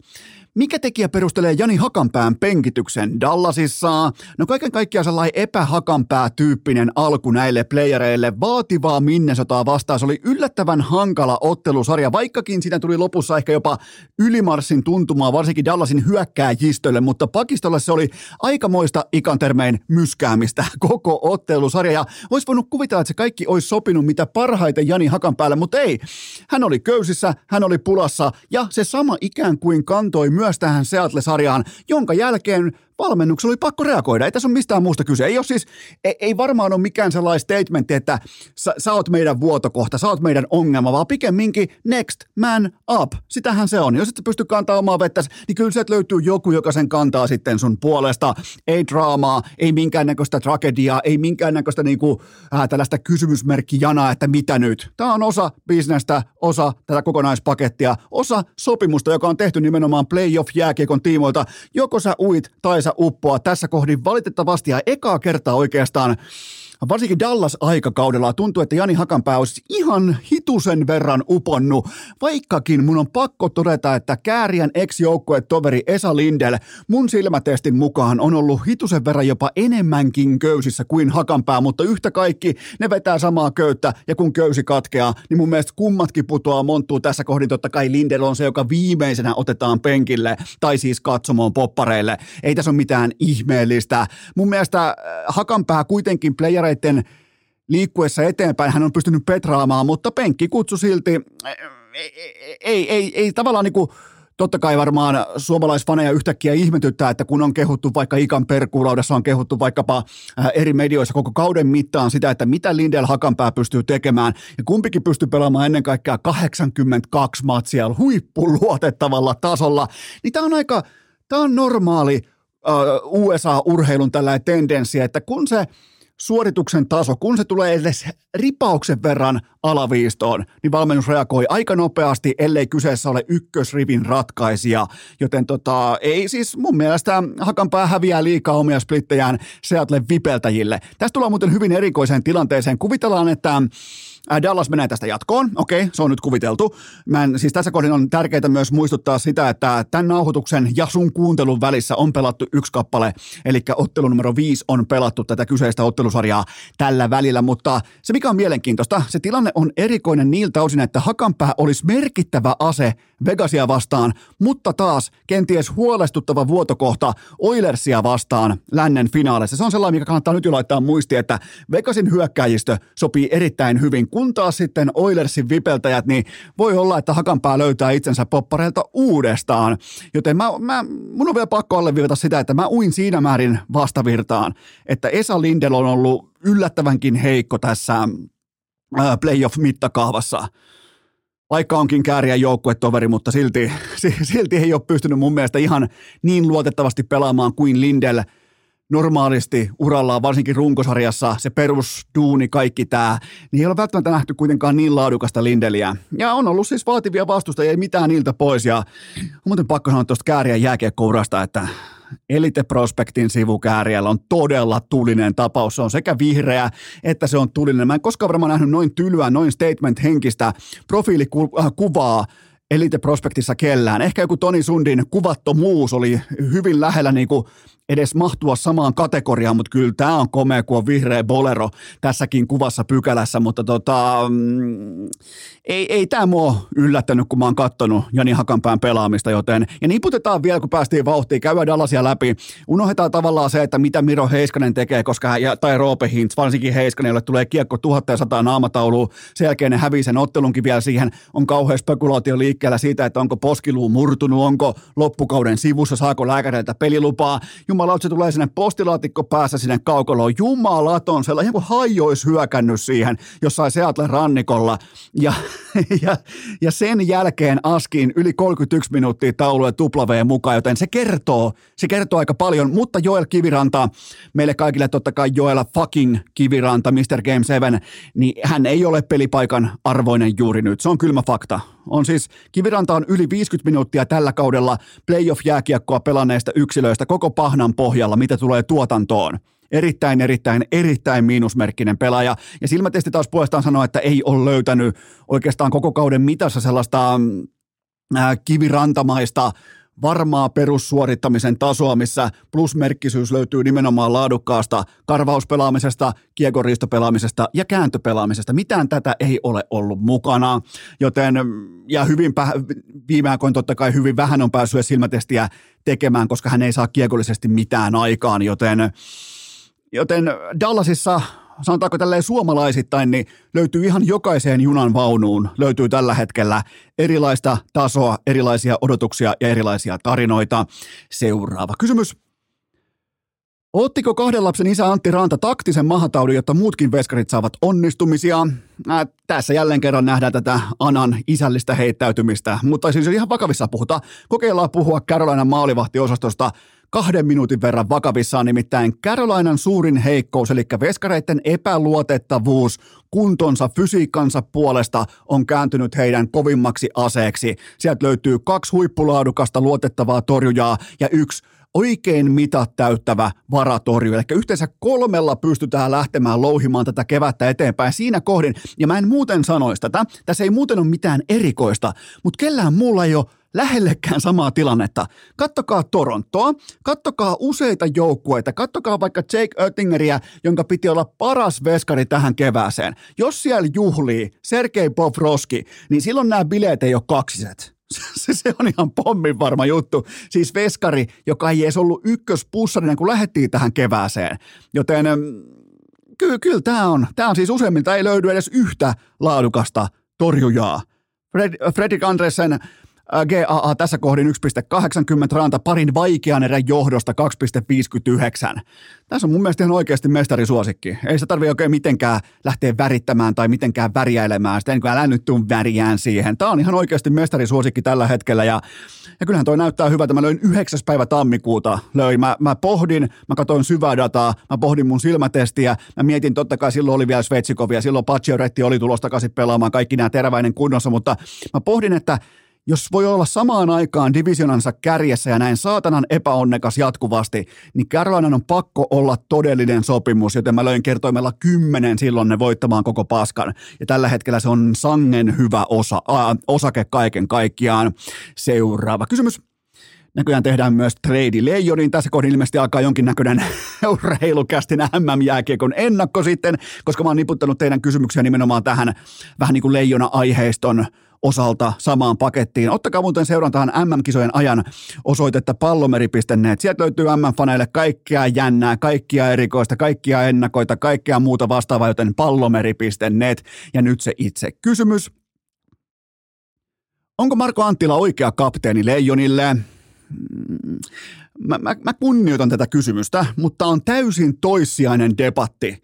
Mikä tekijä perustelee Jani Hakanpään penkityksen Dallasissa? No kaiken kaikkiaan sellainen epähakanpää-tyyppinen alku näille playereille. Vaativaa Minnesotaa vastaan. Se oli yllättävän hankala ottelusarja, vaikkakin siinä tuli lopussa ehkä jopa ylimarssin tuntumaa, varsinkin Dallasin hyökkääjistölle, mutta pakistolle se oli aikamoista ikantermein myskäämistä [LAUGHS] koko ottelusarja. Ja olisi voinut kuvitella, että se kaikki olisi sopinut mitä parhaiten Jani Hakanpäälle, mutta ei. Hän oli köysissä, hän oli pulassa ja se sama ikään kuin kantoi myös tähän Seattle-sarjaan, jonka jälkeen valmennuksella oli pakko reagoida. Ei tässä ole mistään muusta kyse. Ei, ole siis, ei, ei varmaan ole mikään sellainen statementti, että sä, sä oot meidän vuotokohta, sä oot meidän ongelma, vaan pikemminkin next man up. Sitähän se on. Jos et pysty kantaa omaa vettä, niin kyllä sieltä löytyy joku, joka sen kantaa sitten sun puolesta. Ei draamaa, ei minkäännäköistä tragediaa, ei minkäännäköistä niinku, äh, tällaista kysymysmerkkijanaa, että mitä nyt. Tämä on osa bisnestä, osa tätä kokonaispakettia, osa sopimusta, joka on tehty nimenomaan playoff-jääkiekon tiimoilta. Joko sä uit tai uppoa. Tässä kohdin valitettavasti ja ekaa kertaa oikeastaan varsinkin Dallas-aikakaudella tuntuu, että Jani Hakanpää olisi ihan hitusen verran uponnut, vaikkakin mun on pakko todeta, että Kääriän ex toveri Esa Lindel mun silmätestin mukaan on ollut hitusen verran jopa enemmänkin köysissä kuin Hakanpää, mutta yhtä kaikki ne vetää samaa köyttä ja kun köysi katkeaa, niin mun mielestä kummatkin putoaa monttuu tässä kohdin. Totta kai Lindel on se, joka viimeisenä otetaan penkille tai siis katsomoon poppareille. Ei tässä ole mitään ihmeellistä. Mun mielestä äh, Hakanpää kuitenkin player kavereiden liikkuessa eteenpäin hän on pystynyt petraamaan, mutta penkki kutsu silti, ei, ei, ei, ei, ei tavallaan niin kuin, totta kai varmaan suomalaisfaneja yhtäkkiä ihmetyttää, että kun on kehuttu vaikka Ikan perkuulaudessa, on kehuttu vaikkapa eri medioissa koko kauden mittaan sitä, että mitä Lindel Hakanpää pystyy tekemään, ja kumpikin pystyy pelaamaan ennen kaikkea 82 matsia huippuluotettavalla tasolla, niin tämä on aika, tämä on normaali USA-urheilun tällainen tendenssi, että kun se suorituksen taso, kun se tulee edes ripauksen verran alaviistoon, niin valmennus reagoi aika nopeasti, ellei kyseessä ole ykkösrivin ratkaisija. Joten tota, ei siis mun mielestä Hakanpää häviää liikaa omia splittejään Seattle vipeltäjille. Tästä tullaan muuten hyvin erikoiseen tilanteeseen. Kuvitellaan, että Dallas menee tästä jatkoon, okei, se on nyt kuviteltu. Mä en, siis tässä kohdin on tärkeää myös muistuttaa sitä, että tämän nauhoituksen ja sun kuuntelun välissä on pelattu yksi kappale, eli ottelu numero viisi on pelattu tätä kyseistä ottelusarjaa tällä välillä, mutta se mikä on mielenkiintoista, se tilanne on erikoinen niiltä osin, että Hakanpää olisi merkittävä ase Vegasia vastaan, mutta taas kenties huolestuttava vuotokohta Oilersia vastaan lännen finaalissa. Se on sellainen, mikä kannattaa nyt jo laittaa muistiin, että Vegasin hyökkäjistö sopii erittäin hyvin, kun taas sitten Oilersin vipeltäjät, niin voi olla, että Hakanpää löytää itsensä poppareilta uudestaan. Joten mä, mä, mun on vielä pakko alleviivata sitä, että mä uin siinä määrin vastavirtaan, että Esa Lindel on ollut yllättävänkin heikko tässä playoff-mittakaavassa. Vaikka onkin kääriä joukkuetoveri, mutta silti, [LAUGHS] silti ei ole pystynyt mun mielestä ihan niin luotettavasti pelaamaan kuin Lindel normaalisti urallaan, varsinkin runkosarjassa, se perusduuni, kaikki tämä, niin ei ole välttämättä nähty kuitenkaan niin laadukasta Lindeliä. Ja on ollut siis vaativia vastustajia, ei mitään niiltä pois. Ja on muuten pakko sanoa tuosta kääriä jääkiekkourasta, että Elite Prospectin sivukääriällä on todella tulinen tapaus. Se on sekä vihreä että se on tulinen. Mä en koskaan varmaan nähnyt noin tylyä, noin statement-henkistä profiilikuvaa Elite Prospectissa kellään. Ehkä joku Toni Sundin kuvattomuus oli hyvin lähellä niin kuin edes mahtua samaan kategoriaan, mutta kyllä tämä on komea, kun on vihreä bolero tässäkin kuvassa pykälässä, mutta tota, mm, ei, ei tämä mua yllättänyt, kun mä oon kattonut Jani Hakanpään pelaamista, joten, ja niputetaan vielä, kun päästiin vauhtiin, käydään Dallasia läpi, unohdetaan tavallaan se, että mitä Miro Heiskanen tekee, koska ja, tai Roope Hintz, varsinkin Heiskanen, jolle tulee kiekko 1100 naamatauluun, sen jälkeen ne hävii sen ottelunkin vielä siihen, on kauhean spekulaatio liikkeellä siitä, että onko poskiluu murtunut, onko loppukauden sivussa, saako lääkäreiltä pelilupaa, jumala, se tulee sinne postilaatikko päässä sinne kaukoloon. Jumalaton, sellainen kuin hajo olisi hyökännyt siihen jossain Seattle rannikolla. Ja, [LAUGHS] ja, ja sen jälkeen askiin yli 31 minuuttia taulue W mukaan, joten se kertoo, se kertoo aika paljon. Mutta Joel Kiviranta, meille kaikille totta kai Joel fucking Kiviranta, Mr. Game 7, niin hän ei ole pelipaikan arvoinen juuri nyt. Se on kylmä fakta on siis, Kiviranta on yli 50 minuuttia tällä kaudella playoff-jääkiekkoa pelanneista yksilöistä koko pahnan pohjalla, mitä tulee tuotantoon. Erittäin, erittäin, erittäin miinusmerkkinen pelaaja. Ja silmätesti taas puolestaan sanoo, että ei ole löytänyt oikeastaan koko kauden mitassa sellaista äh, kivirantamaista varmaa perussuorittamisen tasoa, missä plusmerkkisyys löytyy nimenomaan laadukkaasta karvauspelaamisesta, kiekoriistopelaamisesta ja kääntöpelaamisesta. Mitään tätä ei ole ollut mukana, joten ja hyvin viime aikoina totta kai hyvin vähän on päässyt silmätestiä tekemään, koska hän ei saa kiekollisesti mitään aikaan, joten, joten Dallasissa sanotaanko tälleen suomalaisittain, niin löytyy ihan jokaiseen junan vaunuun, löytyy tällä hetkellä erilaista tasoa, erilaisia odotuksia ja erilaisia tarinoita. Seuraava kysymys. Ottiko kahden lapsen isä Antti Ranta taktisen mahataudin, jotta muutkin veskarit saavat onnistumisia? Äh, tässä jälleen kerran nähdään tätä Anan isällistä heittäytymistä, mutta siis ihan vakavissa puhuta. Kokeillaan puhua Carolina maalivahtiosastosta kahden minuutin verran vakavissaan, nimittäin Carolinan suurin heikkous, eli veskareiden epäluotettavuus kuntonsa, fysiikkansa puolesta on kääntynyt heidän kovimmaksi aseeksi. Sieltä löytyy kaksi huippulaadukasta luotettavaa torjujaa ja yksi oikein mitat täyttävä varatorju. Eli yhteensä kolmella pystytään lähtemään louhimaan tätä kevättä eteenpäin siinä kohdin. Ja mä en muuten sanoisi tätä, tässä ei muuten ole mitään erikoista, mutta kellään muulla ei ole lähellekään samaa tilannetta. Kattokaa Torontoa, kattokaa useita joukkueita, kattokaa vaikka Jake Oettingeriä, jonka piti olla paras veskari tähän kevääseen. Jos siellä juhlii Sergei Bobrovski, niin silloin nämä bileet ei ole kaksiset. [LAUGHS] Se, se on ihan pommin varma juttu. Siis veskari, joka ei edes ollut ykköspussarina, kun lähdettiin tähän kevääseen. Joten kyllä, kyllä tämä on, tämä on siis useimmilta ei löydy edes yhtä laadukasta torjujaa. Fred, Fredrik Andresen GAA tässä kohdin 1,80 ranta parin vaikean erän johdosta 2,59. Tässä on mun mielestä ihan oikeasti mestarisuosikki. Ei se tarvitse oikein mitenkään lähteä värittämään tai mitenkään värjäilemään sitä, niin älä nyt tuu väriään siihen. Tämä on ihan oikeasti mestarisuosikki tällä hetkellä ja, ja kyllähän toi näyttää hyvältä. Mä löin 9. päivä tammikuuta. Löin. Mä, mä pohdin, mä katsoin syvää dataa, mä pohdin mun silmätestiä. Mä mietin, totta kai silloin oli vielä Sveitsikovia, silloin Pacioretti oli tulossa takaisin pelaamaan, kaikki nämä teräväinen kunnossa, mutta mä pohdin, että jos voi olla samaan aikaan divisionansa kärjessä ja näin saatanan epäonnekas jatkuvasti, niin Carolinan on pakko olla todellinen sopimus, joten mä löin kertoimella kymmenen silloin ne voittamaan koko paskan. Ja tällä hetkellä se on sangen hyvä osa, äh, osake kaiken kaikkiaan. Seuraava kysymys. Näköjään tehdään myös trade Leijonin. Tässä kohdin ilmeisesti alkaa jonkinnäköinen [LAUGHS] urheilukästin MM-jääkiekon ennakko sitten, koska mä oon niputtanut teidän kysymyksiä nimenomaan tähän vähän niin kuin leijona-aiheiston osalta samaan pakettiin. Ottakaa muuten seurantaan MM-kisojen ajan osoitetta pallomeri.net. Sieltä löytyy MM-faneille kaikkea jännää, kaikkia erikoista, kaikkia ennakoita, kaikkea muuta vastaavaa, joten pallomeri.net. Ja nyt se itse kysymys. Onko Marko Anttila oikea kapteeni Leijonille? Mm, mä, mä, mä kunnioitan tätä kysymystä, mutta on täysin toissijainen debatti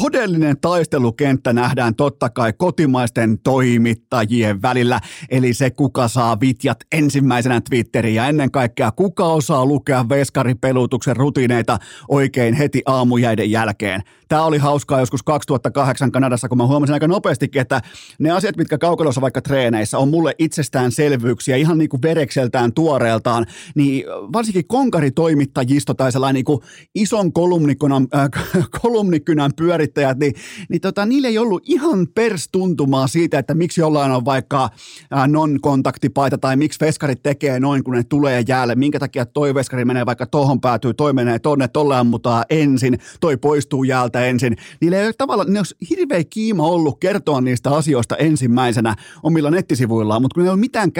todellinen taistelukenttä nähdään totta kai kotimaisten toimittajien välillä, eli se kuka saa vitjat ensimmäisenä Twitteriin ja ennen kaikkea kuka osaa lukea veskaripelutuksen rutiineita oikein heti aamujäiden jälkeen. Tämä oli hauskaa joskus 2008 Kanadassa, kun mä huomasin aika nopeastikin, että ne asiat, mitkä kaukalossa vaikka treeneissä on mulle itsestäänselvyyksiä, ihan niin kuin verekseltään tuoreeltaan, niin varsinkin konkaritoimittajisto tai sellainen niin kuin ison kolumnikynän, äh, [LAUGHS] kolumnikynän pyörittäjät, niin, niin tota, niillä ei ollut ihan perstuntumaa siitä, että miksi jollain on vaikka äh, non-kontaktipaita tai miksi veskarit tekee noin, kun ne tulee jäälle, minkä takia toi veskari menee vaikka tohon päätyy, toi menee tonne, tolle ammutaan ensin, toi poistuu jäältä ensin. Niillä ei ole tavallaan, ne olisi hirveä kiima ollut kertoa niistä asioista ensimmäisenä omilla nettisivuillaan, mutta kun ei ole mitään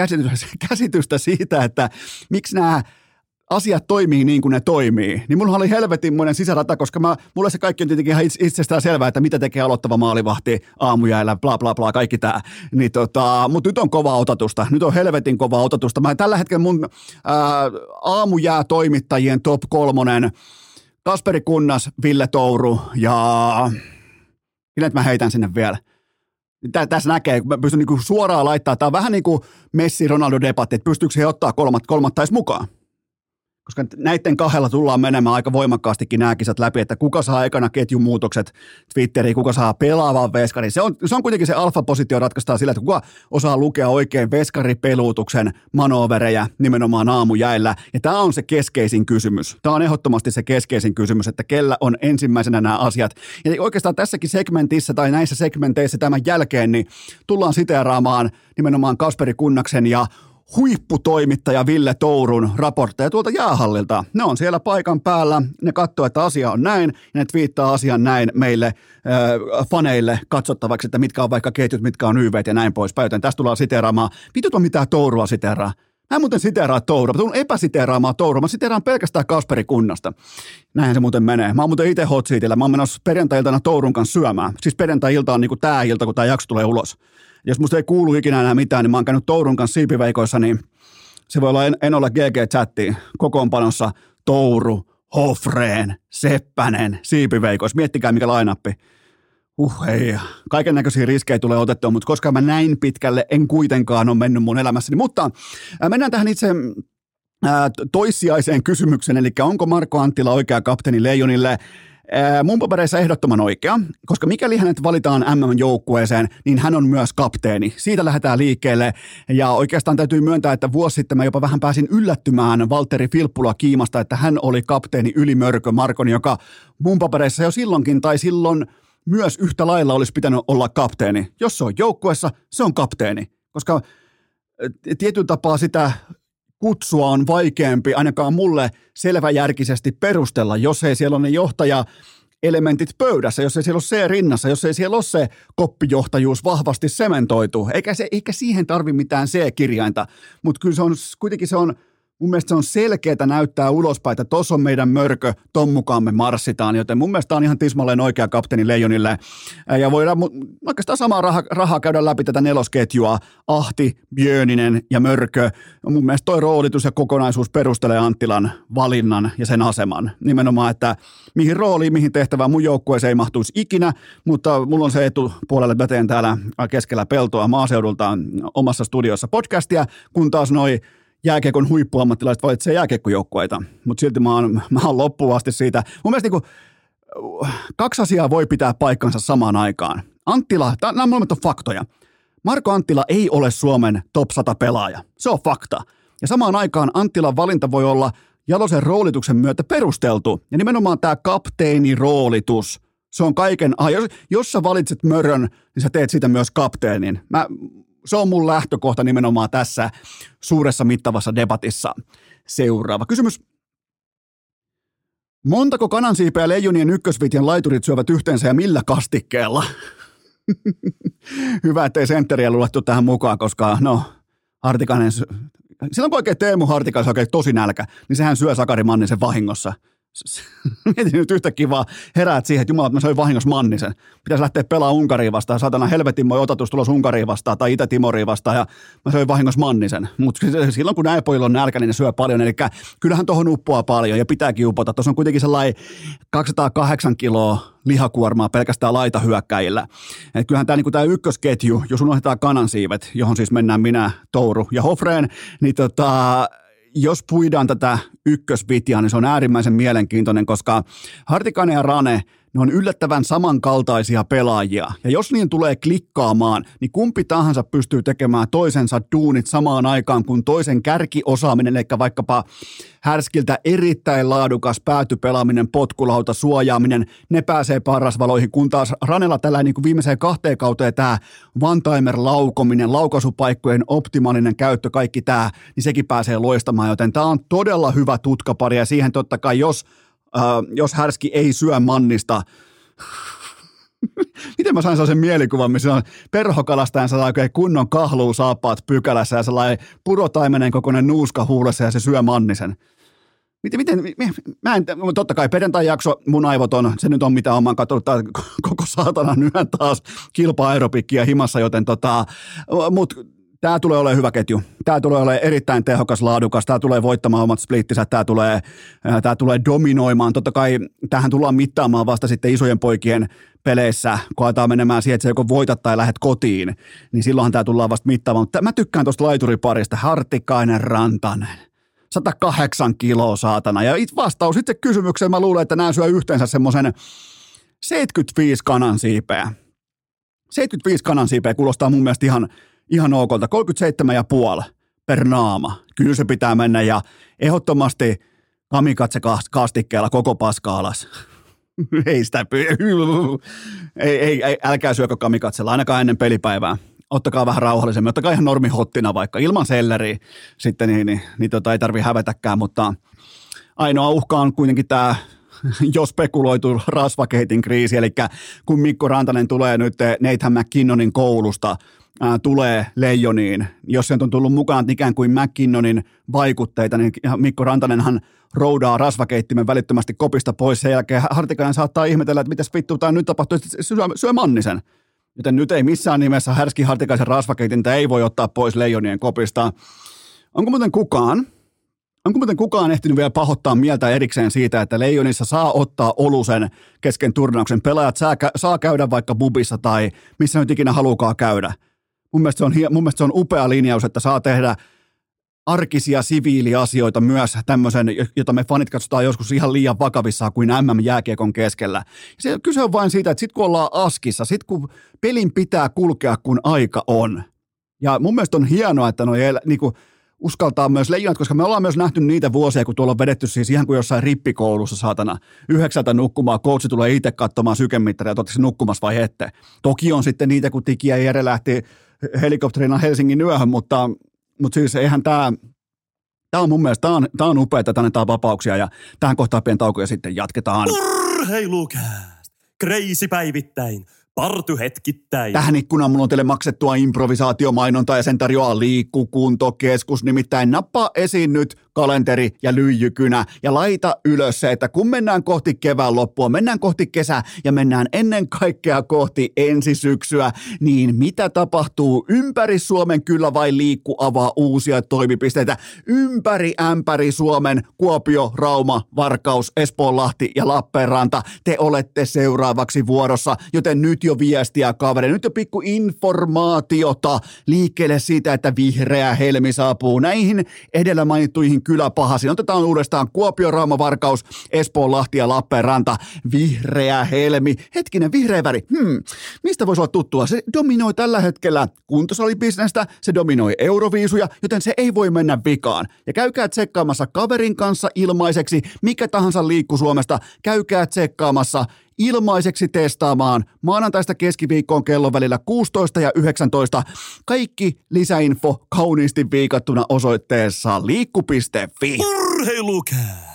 käsitystä, [LAUGHS] siitä, että miksi nämä asiat toimii niin kuin ne toimii, niin mulla oli helvetinmoinen sisärata, koska mä, mulle se kaikki on tietenkin ihan itsestään selvää, että mitä tekee aloittava maalivahti aamujäällä, bla bla bla, kaikki tämä. Niin tota, mutta nyt on kova otatusta, nyt on helvetin kova otatusta. Mä tällä hetkellä mun ää, aamujää toimittajien top kolmonen, Kasperi Kunnas, Ville Touru ja... Millä mä heitän sinne vielä? Tässä näkee, mä pystyn niin suoraan laittaa. Tämä on vähän niin kuin Messi-Ronaldo-debatti, että pystyykö he ottaa kolmat, kolmatta mukaan koska näiden kahdella tullaan menemään aika voimakkaastikin nämä kisat läpi, että kuka saa ekana ketjumuutokset Twitteriin, kuka saa pelaavan veskarin. Se on, se on kuitenkin se alfa-positio ratkaistaan sillä, että kuka osaa lukea oikein veskaripeluutuksen manovereja nimenomaan aamujäillä. Ja tämä on se keskeisin kysymys. Tämä on ehdottomasti se keskeisin kysymys, että kellä on ensimmäisenä nämä asiat. Ja oikeastaan tässäkin segmentissä tai näissä segmenteissä tämän jälkeen, niin tullaan siteeraamaan nimenomaan Kasperi Kunnaksen ja huipputoimittaja Ville Tourun raportteja tuolta jäähallilta. Ne on siellä paikan päällä, ne katsoo, että asia on näin, ja ne twiittaa asian näin meille äh, faneille katsottavaksi, että mitkä on vaikka ketjut, mitkä on YV ja näin poispäin. Joten tästä tullaan siteeraamaan. Vitut on mitään Tourua siteeraa. Mä en muuten siteeraa Tourua, mä tulen epäsiteeraamaan Tourua, mä siteeraan pelkästään Kasperi Kunnasta. Näinhän se muuten menee. Mä oon muuten itse hot seatillä. mä oon menossa perjantai-iltana Tourun kanssa syömään. Siis perjantai-ilta on niinku tää ilta, kun tää jakso tulee ulos. Jos musta ei kuulu ikinä enää mitään, niin mä oon käynyt Tourun kanssa siipiveikoissa, niin se voi olla en, en ole GG-chatti kokoonpanossa Touru, Hofreen, Seppänen, siipiveikoissa. Miettikää mikä lainappi. Uh, ei. Kaiken näköisiä riskejä tulee otettua, mutta koska mä näin pitkälle en kuitenkaan ole mennyt mun elämässäni. Mutta mennään tähän itse toissijaiseen kysymykseen, eli onko Marko Anttila oikea kapteeni Leijonille? Mun papereissa ehdottoman oikea, koska mikäli hänet valitaan MM-joukkueeseen, niin hän on myös kapteeni. Siitä lähdetään liikkeelle ja oikeastaan täytyy myöntää, että vuosi sitten mä jopa vähän pääsin yllättymään Valtteri Filppula kiimasta, että hän oli kapteeni yli Mörkö Markon, joka mun papereissa jo silloinkin tai silloin myös yhtä lailla olisi pitänyt olla kapteeni. Jos se on joukkueessa, se on kapteeni, koska tietyllä tapaa sitä kutsua on vaikeampi ainakaan mulle selväjärkisesti perustella, jos ei siellä ole ne johtaja elementit pöydässä, jos ei siellä ole se rinnassa, jos ei siellä ole se koppijohtajuus vahvasti sementoitu, eikä, se, eikä siihen tarvi mitään C-kirjainta, mutta kyllä se on, kuitenkin se on mun mielestä se on selkeää näyttää ulospäin, että tuossa on meidän mörkö, ton mukaan me marssitaan, joten mun mielestä on ihan tismalleen oikea kapteeni Leijonille. Ja voidaan oikeastaan samaa rahaa, rahaa käydä läpi tätä nelosketjua, Ahti, Björninen ja Mörkö. Mun mielestä toi roolitus ja kokonaisuus perustelee Anttilan valinnan ja sen aseman. Nimenomaan, että mihin rooliin, mihin tehtävään mun joukkueeseen ei mahtuisi ikinä, mutta mulla on se etu puolelle, että mä teen täällä keskellä peltoa maaseudulta omassa studiossa podcastia, kun taas noi jääkiekon huippuammattilaiset valitsee jääkiekkojoukkueita, mutta silti mä oon, mä oon loppuvasti siitä. Mun mielestä niin kuin, kaksi asiaa voi pitää paikkansa samaan aikaan. Anttila, nämä molemmat on faktoja. Marko Anttila ei ole Suomen top 100 pelaaja. Se on fakta. Ja samaan aikaan Anttilan valinta voi olla Jalosen roolituksen myötä perusteltu. Ja nimenomaan tämä kapteeniroolitus, se on kaiken, ah, jos, jos sä valitset mörön, niin sä teet siitä myös kapteenin. Mä, se on mun lähtökohta nimenomaan tässä suuressa mittavassa debatissa. Seuraava kysymys. Montako kanansiipeä leijonien ykkösvitien laiturit syövät yhteensä ja millä kastikkeella? [LAUGHS] Hyvä, ettei sentteriä luettu tähän mukaan, koska no, Hartikainen, silloin kun oikein Teemu Hartikainen oikein tosi nälkä, niin sehän syö Sakari Mannisen vahingossa – [LAUGHS] Mietin nyt yhtä kivaa, heräät siihen, että jumala, mä söin vahingossa Mannisen. Pitäisi lähteä pelaamaan Unkariin vastaan, saatana helvetin moi otatus tulos Unkariin vastaan tai Itä-Timoriin vastaan ja mä söin vahingossa Mannisen. Mutta silloin kun näin on nälkä, niin ne syö paljon, eli kyllähän tuohon uppoaa paljon ja pitääkin upota. Tuossa on kuitenkin sellainen 208 kiloa lihakuormaa pelkästään laitahyökkäjillä. Et kyllähän tämä niinku ykkösketju, jos unohdetaan kanansiivet, johon siis mennään minä, Touru ja Hofreen, niin tota, jos puidaan tätä ykkösvitjaa, niin se on äärimmäisen mielenkiintoinen, koska Hartikainen ja Rane – ne on yllättävän samankaltaisia pelaajia. Ja jos niin tulee klikkaamaan, niin kumpi tahansa pystyy tekemään toisensa duunit samaan aikaan, kun toisen kärkiosaaminen, eli vaikkapa härskiltä erittäin laadukas päätypelaaminen, potkulauta, suojaaminen, ne pääsee parasvaloihin, kun taas Ranella tällä niin kuin viimeiseen kahteen kauteen tämä one-timer laukominen, laukaisupaikkojen optimaalinen käyttö, kaikki tämä, niin sekin pääsee loistamaan, joten tämä on todella hyvä tutkapari ja siihen totta kai, jos äh, jos härski ei syö mannista, [LAUGHS] Miten mä sain sellaisen mielikuvan, missä on perhokalastajan sellainen kunnon kahluu saappaat pykälässä ja sellainen purotaimenen kokoinen nuuska huulessa ja se syö mannisen. Miten, miten, mä en, totta kai perjantai-jakso, mun aivot on, se nyt on mitä on, mä oon katsonut koko saatana yhden taas kilpa-aerobikkia himassa, joten tota, mut Tämä tulee olemaan hyvä ketju. Tämä tulee olemaan erittäin tehokas, laadukas. Tämä tulee voittamaan omat splittinsä. Tämä tulee, tämä tulee dominoimaan. Totta kai tähän tullaan mittaamaan vasta sitten isojen poikien peleissä, kun aletaan menemään siihen, että sä joko voitat tai lähdet kotiin, niin silloinhan tämä tullaan vasta mittaamaan. Mutta mä tykkään tuosta laituriparista. Hartikainen, Rantanen. 108 kiloa saatana. Ja it vastaus itse kysymykseen mä luulen, että nämä syö yhteensä semmoisen 75 kanansiipeä. 75 kanansiipeä kuulostaa mun mielestä ihan ihan okolta. 37,5 per naama. Kyllä se pitää mennä ja ehdottomasti kamikatse kastikkeella koko paska alas. [LAUGHS] ei sitä [LAUGHS] ei, ei, ei, älkää syökö kamikatsella, ainakaan ennen pelipäivää. ottakaa vähän rauhallisemmin, ottakaa ihan normihottina vaikka, ilman selleriä sitten, niin, niin, niin tota, ei tarvi hävetäkään, mutta ainoa uhka on kuitenkin tämä [LAUGHS] jo spekuloitu rasvakeitin kriisi, eli kun Mikko Rantanen tulee nyt Nathan McKinnonin koulusta, ää, tulee leijoniin, jos se on tullut mukaan ikään kuin McKinnonin vaikutteita, niin Mikko Rantanenhan roudaa rasvakeittimen välittömästi kopista pois. Sen jälkeen Hartikainen saattaa ihmetellä, että mitäs vittu tämä nyt tapahtuu, syö, syö Mannisen. Joten nyt ei missään nimessä Härski Hartikaisen rasvakeitintä ei voi ottaa pois leijonien kopista. Onko muuten kukaan, Onko muuten kukaan ehtinyt vielä pahoittaa mieltä erikseen siitä, että Leijonissa saa ottaa olusen kesken turnauksen? Pelaajat saa, saa käydä vaikka bubissa tai missä nyt ikinä halukaa käydä. Mun mielestä, se on, mun mielestä se on upea linjaus, että saa tehdä arkisia siviiliasioita myös tämmöisen, jota me fanit katsotaan joskus ihan liian vakavissaan kuin MM-jääkiekon keskellä. Se, kyse on vain siitä, että sit kun ollaan askissa, sit kun pelin pitää kulkea, kun aika on. Ja mun mielestä on hienoa, että noi niin kuin, uskaltaa myös leijonat, koska me ollaan myös nähty niitä vuosia, kun tuolla on vedetty siis ihan kuin jossain rippikoulussa saatana yhdeksältä nukkumaan, coachi tulee itse katsomaan sykemittaria, että nukkumassa vai ette. Toki on sitten niitä, kun Tiki ja Jere lähti helikopterina Helsingin yöhön, mutta, mutta siis eihän tämä, tämä on mun mielestä, tämä on, tämä on upea, että tänne vapauksia ja tähän kohtaan pieni tauko ja sitten jatketaan. Urheilukääst! Kreisi päivittäin Party hetkittäin. Tähän ikkunaan mulla on teille maksettua improvisaatiomainonta ja sen tarjoaa liikkukuntokeskus. Nimittäin nappaa esiin nyt kalenteri ja lyijykynä ja laita ylös se, että kun mennään kohti kevään loppua, mennään kohti kesää ja mennään ennen kaikkea kohti ensi syksyä, niin mitä tapahtuu ympäri Suomen kyllä vai liikku avaa uusia toimipisteitä ympäri ämpäri Suomen, Kuopio, Rauma, Varkaus, Espoonlahti ja Lappeenranta. Te olette seuraavaksi vuorossa, joten nyt jo viestiä kaveri, nyt jo pikku informaatiota liikkeelle siitä, että vihreä helmi saapuu näihin edellä mainittuihin kyläpahasiin. Otetaan uudestaan Kuopio, Rauma, Varkaus, Espoon, Lahti ja Lappeenranta. Vihreä helmi. Hetkinen, vihreä väri. Hmm. Mistä voisi olla tuttua? Se dominoi tällä hetkellä kuntosalibisnestä, se dominoi euroviisuja, joten se ei voi mennä vikaan. Ja käykää tsekkaamassa kaverin kanssa ilmaiseksi, mikä tahansa liikku Suomesta. Käykää tsekkaamassa ilmaiseksi testaamaan maanantaista keskiviikkoon kellon välillä 16 ja 19. Kaikki lisäinfo kauniisti viikattuna osoitteessa liikku.fi. Urheilukää!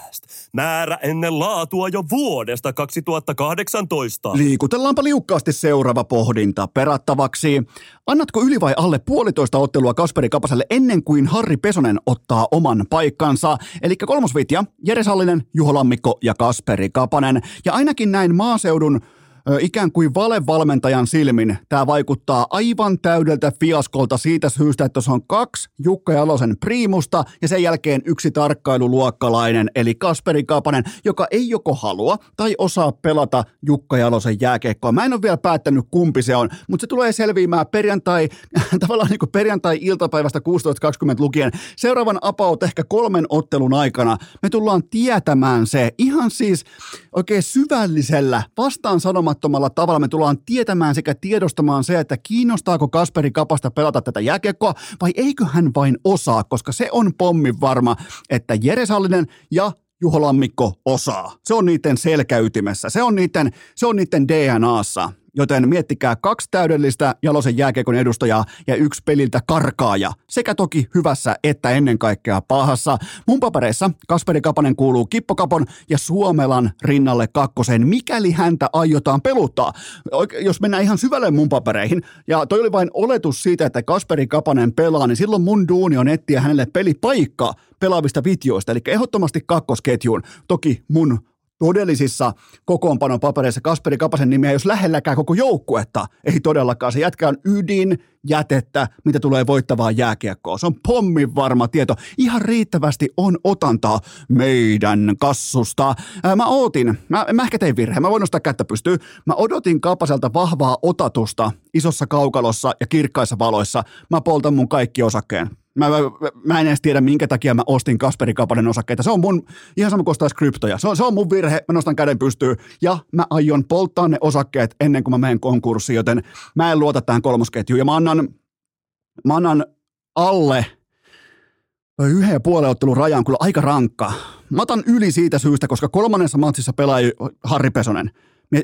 Määrä ennen laatua jo vuodesta 2018. Liikutellaanpa liukkaasti seuraava pohdinta perattavaksi. Annatko yli vai alle puolitoista ottelua Kasperi Kapaselle ennen kuin Harri Pesonen ottaa oman paikkansa? Eli kolmosvitja, Jere Sallinen, Juho Lammikko ja Kasperi Kapanen. Ja ainakin näin maaseudun ikään kuin valevalmentajan silmin tämä vaikuttaa aivan täydeltä fiaskolta siitä syystä, että se on kaksi Jukka Jalosen priimusta ja sen jälkeen yksi tarkkailuluokkalainen, eli Kasperi Kapanen, joka ei joko halua tai osaa pelata Jukka Jalosen jääkeikkoa. Mä en ole vielä päättänyt kumpi se on, mutta se tulee selviämään perjantai, [LAUGHS] tavallaan niin kuin perjantai-iltapäivästä 16.20 lukien. Seuraavan apaut ehkä kolmen ottelun aikana me tullaan tietämään se ihan siis oikein syvällisellä vastaan sanomaan uskomattomalla tavalla me tullaan tietämään sekä tiedostamaan se, että kiinnostaako Kasperi Kapasta pelata tätä jääkiekkoa vai eikö hän vain osaa, koska se on pommin varma, että Jere Sallinen ja Juho Lammikko osaa. Se on niiden selkäytimessä, se on niiden, se on niiden DNAssa. Joten miettikää kaksi täydellistä Jalosen jääkiekon edustajaa ja yksi peliltä karkaaja. Sekä toki hyvässä että ennen kaikkea pahassa. Mun papereissa Kasperi Kapanen kuuluu Kippokapon ja Suomelan rinnalle kakkoseen, mikäli häntä aiotaan peluttaa. Jos mennään ihan syvälle mun papereihin, ja toi oli vain oletus siitä, että Kasperi Kapanen pelaa, niin silloin mun duuni on etsiä hänelle pelipaikka pelaavista vitjoista, eli ehdottomasti kakkosketjuun. Toki mun todellisissa kokoonpanopapereissa Kasperi Kapasen nimiä, jos lähelläkään koko joukkuetta. Ei todellakaan. Se jätkä on ydin jätettä, mitä tulee voittavaan jääkiekkoon. Se on pommin varma tieto. Ihan riittävästi on otantaa meidän kassusta. Ää, mä ootin, mä, mä ehkä tein virheen, mä voin nostaa kättä pystyy. Mä odotin Kapaselta vahvaa otatusta isossa kaukalossa ja kirkkaissa valoissa. Mä poltan mun kaikki osakkeen. Mä, mä, mä en edes tiedä, minkä takia mä ostin Kasperi Kapanen osakkeita. Se on mun, ihan sama kuin kryptoja. Se on, se on mun virhe, mä nostan käden pystyyn ja mä aion polttaa ne osakkeet ennen kuin mä menen konkurssiin, joten mä en luota tähän kolmosketjuun. Ja mä annan, mä annan alle yhden ja puolen ottelun rajan kyllä aika rankka. Mä otan yli siitä syystä, koska kolmannessa matsissa pelaa Harri Pesonen.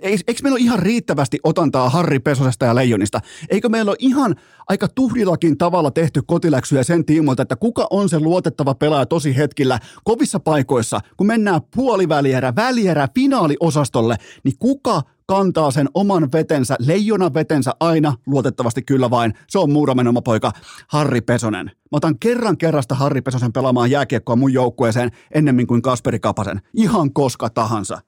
Eikö meillä ole ihan riittävästi otantaa Harri Pesosesta ja Leijonista? Eikö meillä ole ihan aika tuhdillakin tavalla tehty kotiläksyjä sen tiimoilta, että kuka on se luotettava pelaaja tosi hetkillä kovissa paikoissa, kun mennään puolivälierä, välierä, finaaliosastolle, niin kuka kantaa sen oman vetensä, leijonan vetensä aina, luotettavasti kyllä vain. Se on Muuramen oma poika Harri Pesonen. Mä otan kerran kerrasta Harri Pesosen pelaamaan jääkiekkoa mun joukkueeseen ennemmin kuin Kasperi Kapasen. Ihan koska tahansa.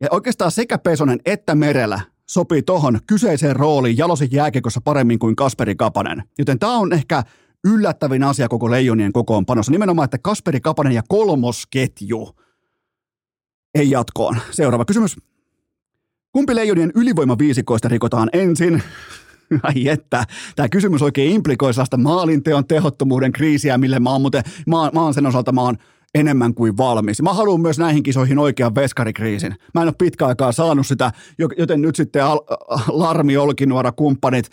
Ja oikeastaan sekä Pesonen että Merellä sopii tohon kyseiseen rooliin Jalosin jääkiekossa paremmin kuin Kasperi Kapanen. Joten tämä on ehkä yllättävin asia koko Leijonien kokoonpanossa. Nimenomaan, että Kasperi Kapanen ja kolmosketju ei jatkoon. Seuraava kysymys. Kumpi leijonien ylivoimaviisikoista rikotaan ensin? [LAUGHS] Ai että, tämä kysymys oikein implikoi sellaista maalinteon tehottomuuden kriisiä, mille mä oon, muuten, mä, mä oon sen osalta mä oon enemmän kuin valmis. Mä haluan myös näihin kisoihin oikean veskarikriisin. Mä en ole pitkä aikaa saanut sitä, joten nyt sitten al- Larmi, Olkinuora, kumppanit,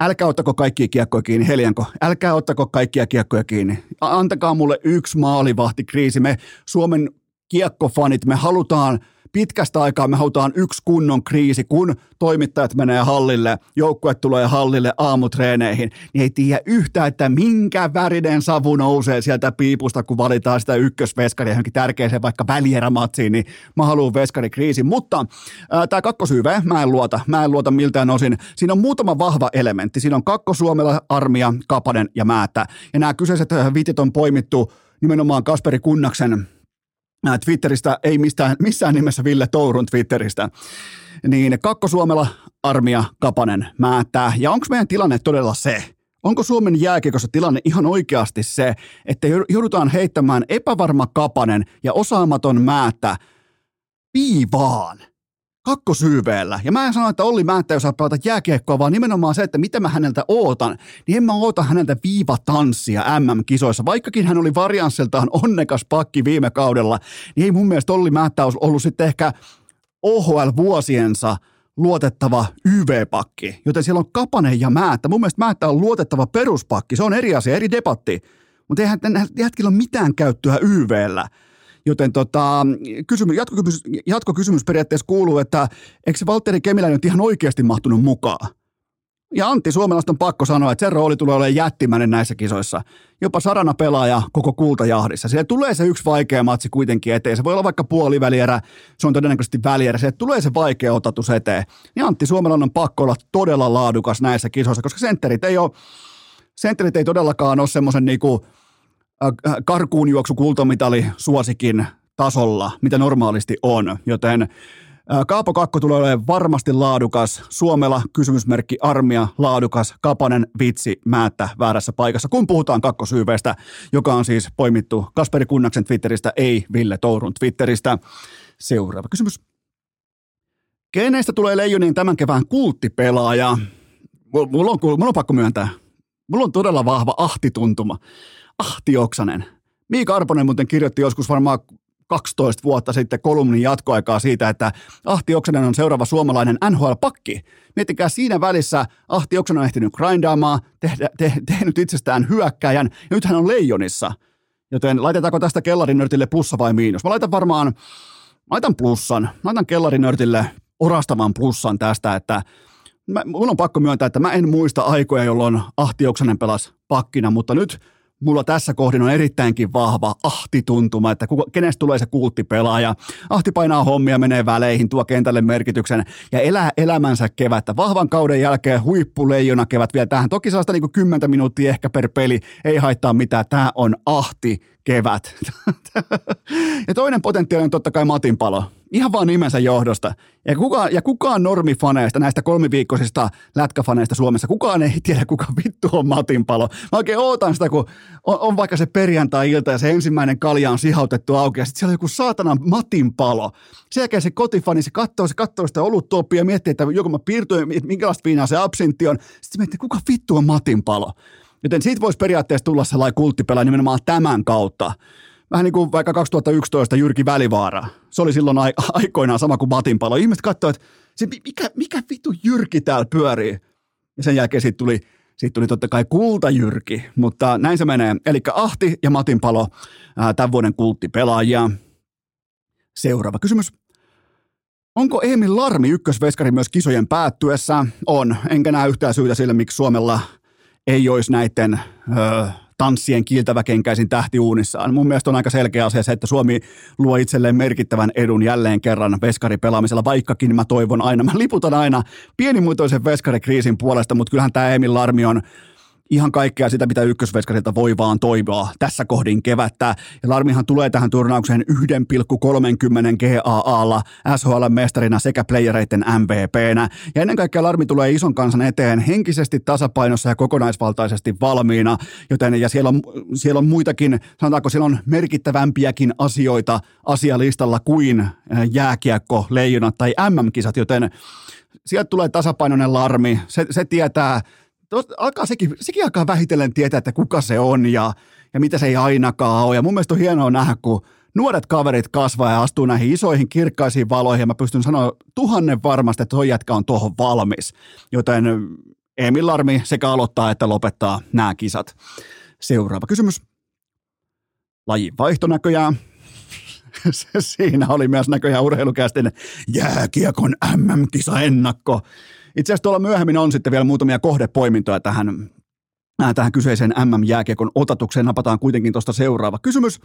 älkää ottako kaikkia kiekkoja kiinni, Helianko, älkää ottako kaikkia kiekkoja kiinni. Antakaa mulle yksi maalivahtikriisi. Me Suomen kiekkofanit, me halutaan – pitkästä aikaa me halutaan yksi kunnon kriisi, kun toimittajat menee hallille, joukkue tulee hallille aamutreeneihin, niin ei tiedä yhtään, että minkä värinen savu nousee sieltä piipusta, kun valitaan sitä ykkösveskaria johonkin tärkeäseen vaikka välierämatsiin, niin mä haluan veskarikriisin. Mutta tämä kakkosyyve, mä en luota, mä en luota miltään osin. Siinä on muutama vahva elementti. Siinä on kakkosuomella, armia, kapanen ja määttä. Ja nämä kyseiset vitit on poimittu nimenomaan Kasperi Kunnaksen Twitteristä, ei mistään, missään nimessä Ville Tourun Twitteristä, niin Kakkosuomella Armia Kapanen määttää. Ja onko meidän tilanne todella se, Onko Suomen jääkiekossa tilanne ihan oikeasti se, että joudutaan heittämään epävarma kapanen ja osaamaton määttä viivaan? Kakkosyyveellä. Ja mä en sano, että Olli Määttä ei osaa pelata jääkiekkoa, vaan nimenomaan se, että mitä mä häneltä ootan. Niin en mä oota häneltä viivatanssia MM-kisoissa. Vaikkakin hän oli varianssiltaan onnekas pakki viime kaudella, niin ei mun mielestä Olli Määttä olisi ollut sitten ehkä OHL-vuosiensa luotettava YV-pakki. Joten siellä on Kapanen ja Määttä. Mun mielestä Määttä on luotettava peruspakki. Se on eri asia, eri debatti. Mutta eihän jätkillä ole mitään käyttöä YVllä. Joten tota, kysymys, jatkokysymys, jatkokysymys periaatteessa kuuluu, että eikö se Valtteri Kemilä nyt ihan oikeasti mahtunut mukaan? Ja Antti Suomelasta on pakko sanoa, että sen rooli tulee olemaan jättimäinen näissä kisoissa. Jopa sarana pelaaja koko kultajahdissa. Siellä tulee se yksi vaikea matsi kuitenkin eteen. Se voi olla vaikka puolivälierä, se on todennäköisesti välierä. Se tulee se vaikea otatus eteen. Ja Antti Suomelan on pakko olla todella laadukas näissä kisoissa, koska sentterit ei ole, sentterit ei todellakaan ole semmoisen niinku, Äh, karkuun juoksu kultamitali suosikin tasolla, mitä normaalisti on, joten äh, Kaapo Kakko tulee olemaan varmasti laadukas. Suomella kysymysmerkki armia laadukas. Kapanen vitsi määttä väärässä paikassa. Kun puhutaan kakkosyyveestä, joka on siis poimittu Kasperi Kunnaksen Twitteristä, ei Ville Tourun Twitteristä. Seuraava kysymys. Keneistä tulee Leijonin tämän kevään kulttipelaaja? Mulla on, mulla on pakko myöntää. Mulla on todella vahva ahtituntuma. Ahti Oksanen. Miika Arponen muuten kirjoitti joskus varmaan 12 vuotta sitten kolumnin jatkoaikaa siitä, että Ahti Oksanen on seuraava suomalainen NHL-pakki. Miettikää siinä välissä, Ahti Oksanen on ehtinyt grindaamaan, tehdä, te, tehnyt itsestään hyökkäjän, ja nyt hän on leijonissa. Joten laitetaanko tästä kellarinörtille plussa vai miinus? Mä laitan varmaan, mä laitan plussan. Mä laitan kellarinörtille orastavan plussan tästä, että mä, mun on pakko myöntää, että mä en muista aikoja, jolloin Ahti Oksanen pelasi pakkina, mutta nyt – mulla tässä kohdin on erittäinkin vahva ahtituntuma, että kuka, kenestä tulee se kulttipelaaja. Ahti painaa hommia, menee väleihin, tuo kentälle merkityksen ja elää elämänsä kevättä. Vahvan kauden jälkeen huippuleijona kevät vielä tähän. Toki sellaista niin 10 minuuttia ehkä per peli, ei haittaa mitään. Tämä on ahti kevät. ja toinen potentiaali on totta kai Matin palo. Ihan vaan nimensä johdosta. Ja kukaan, ja kukaan normifaneista, näistä kolmiviikkoisista lätkäfaneista Suomessa, kukaan ei tiedä, kuka vittu on Matin palo. Mä oikein ootan sitä, kun on, on vaikka se perjantai-ilta ja se ensimmäinen kalja on sihautettu auki ja sitten siellä on joku saatana Matin palo. Sen jälkeen se kotifani, se katsoo, se katsoo sitä oluttuoppia ja miettii, että joku mä piirtyin, minkälaista viinaa se absintti on. Sitten miettii, kuka vittu on Matin palo. Joten siitä voisi periaatteessa tulla sellainen kulttipelaaja nimenomaan tämän kautta. Vähän niin kuin vaikka 2011 Jyrki Välivaara. Se oli silloin [LAUGHS] aikoinaan sama kuin Matinpalo. Ihmiset katsoivat, että se, mikä, mikä vittu Jyrki täällä pyörii. Ja sen jälkeen siitä tuli, siitä tuli totta kai kultajyrki, mutta näin se menee. Eli Ahti ja Matinpalo tämän vuoden kulttipelaajia. Seuraava kysymys. Onko Emil Larmi ykkösveskari myös kisojen päättyessä? On. Enkä näe yhtään syytä sille, miksi Suomella ei olisi näiden öö, tanssien kiiltäväkenkäisin tähtiuunissaan. Mun mielestä on aika selkeä asia se, että Suomi luo itselleen merkittävän edun jälleen kerran veskaripelaamisella, vaikkakin mä toivon aina, mä liputan aina pienimuotoisen veskarikriisin puolesta, mutta kyllähän tämä Emil Larmi on ihan kaikkea sitä, mitä ykkösveskarilta voi vaan toivoa tässä kohdin kevättä. Ja Larmihan tulee tähän turnaukseen 1,30 GAAlla SHL-mestarina sekä playereiden MVPnä. Ja ennen kaikkea Larmi tulee ison kansan eteen henkisesti tasapainossa ja kokonaisvaltaisesti valmiina, joten ja siellä on, siellä on muitakin, sanotaanko siellä on merkittävämpiäkin asioita asialistalla kuin äh, jääkiekko, leijonat tai MM-kisat, joten sieltä tulee tasapainoinen larmi. Se, se tietää alkaa sekin, sekin alkaa vähitellen tietää, että kuka se on ja, ja mitä se ei ainakaan ole. Ja mun mielestä on hienoa nähdä, kun nuoret kaverit kasvaa ja astuu näihin isoihin kirkkaisiin valoihin ja mä pystyn sanoa tuhannen varmasti, että tuo jätkä on tuohon valmis. Joten Emil Larmi sekä aloittaa että lopettaa nämä kisat. Seuraava kysymys. Lajin vaihto näköjään. [LAUGHS] Siinä oli myös näköjään urheilukästin jääkiekon MM-kisa ennakko. Itse asiassa tuolla myöhemmin on sitten vielä muutamia kohdepoimintoja tähän, äh, tähän kyseiseen MM-jääkiekon otatukseen. Napataan kuitenkin tuosta seuraava kysymys.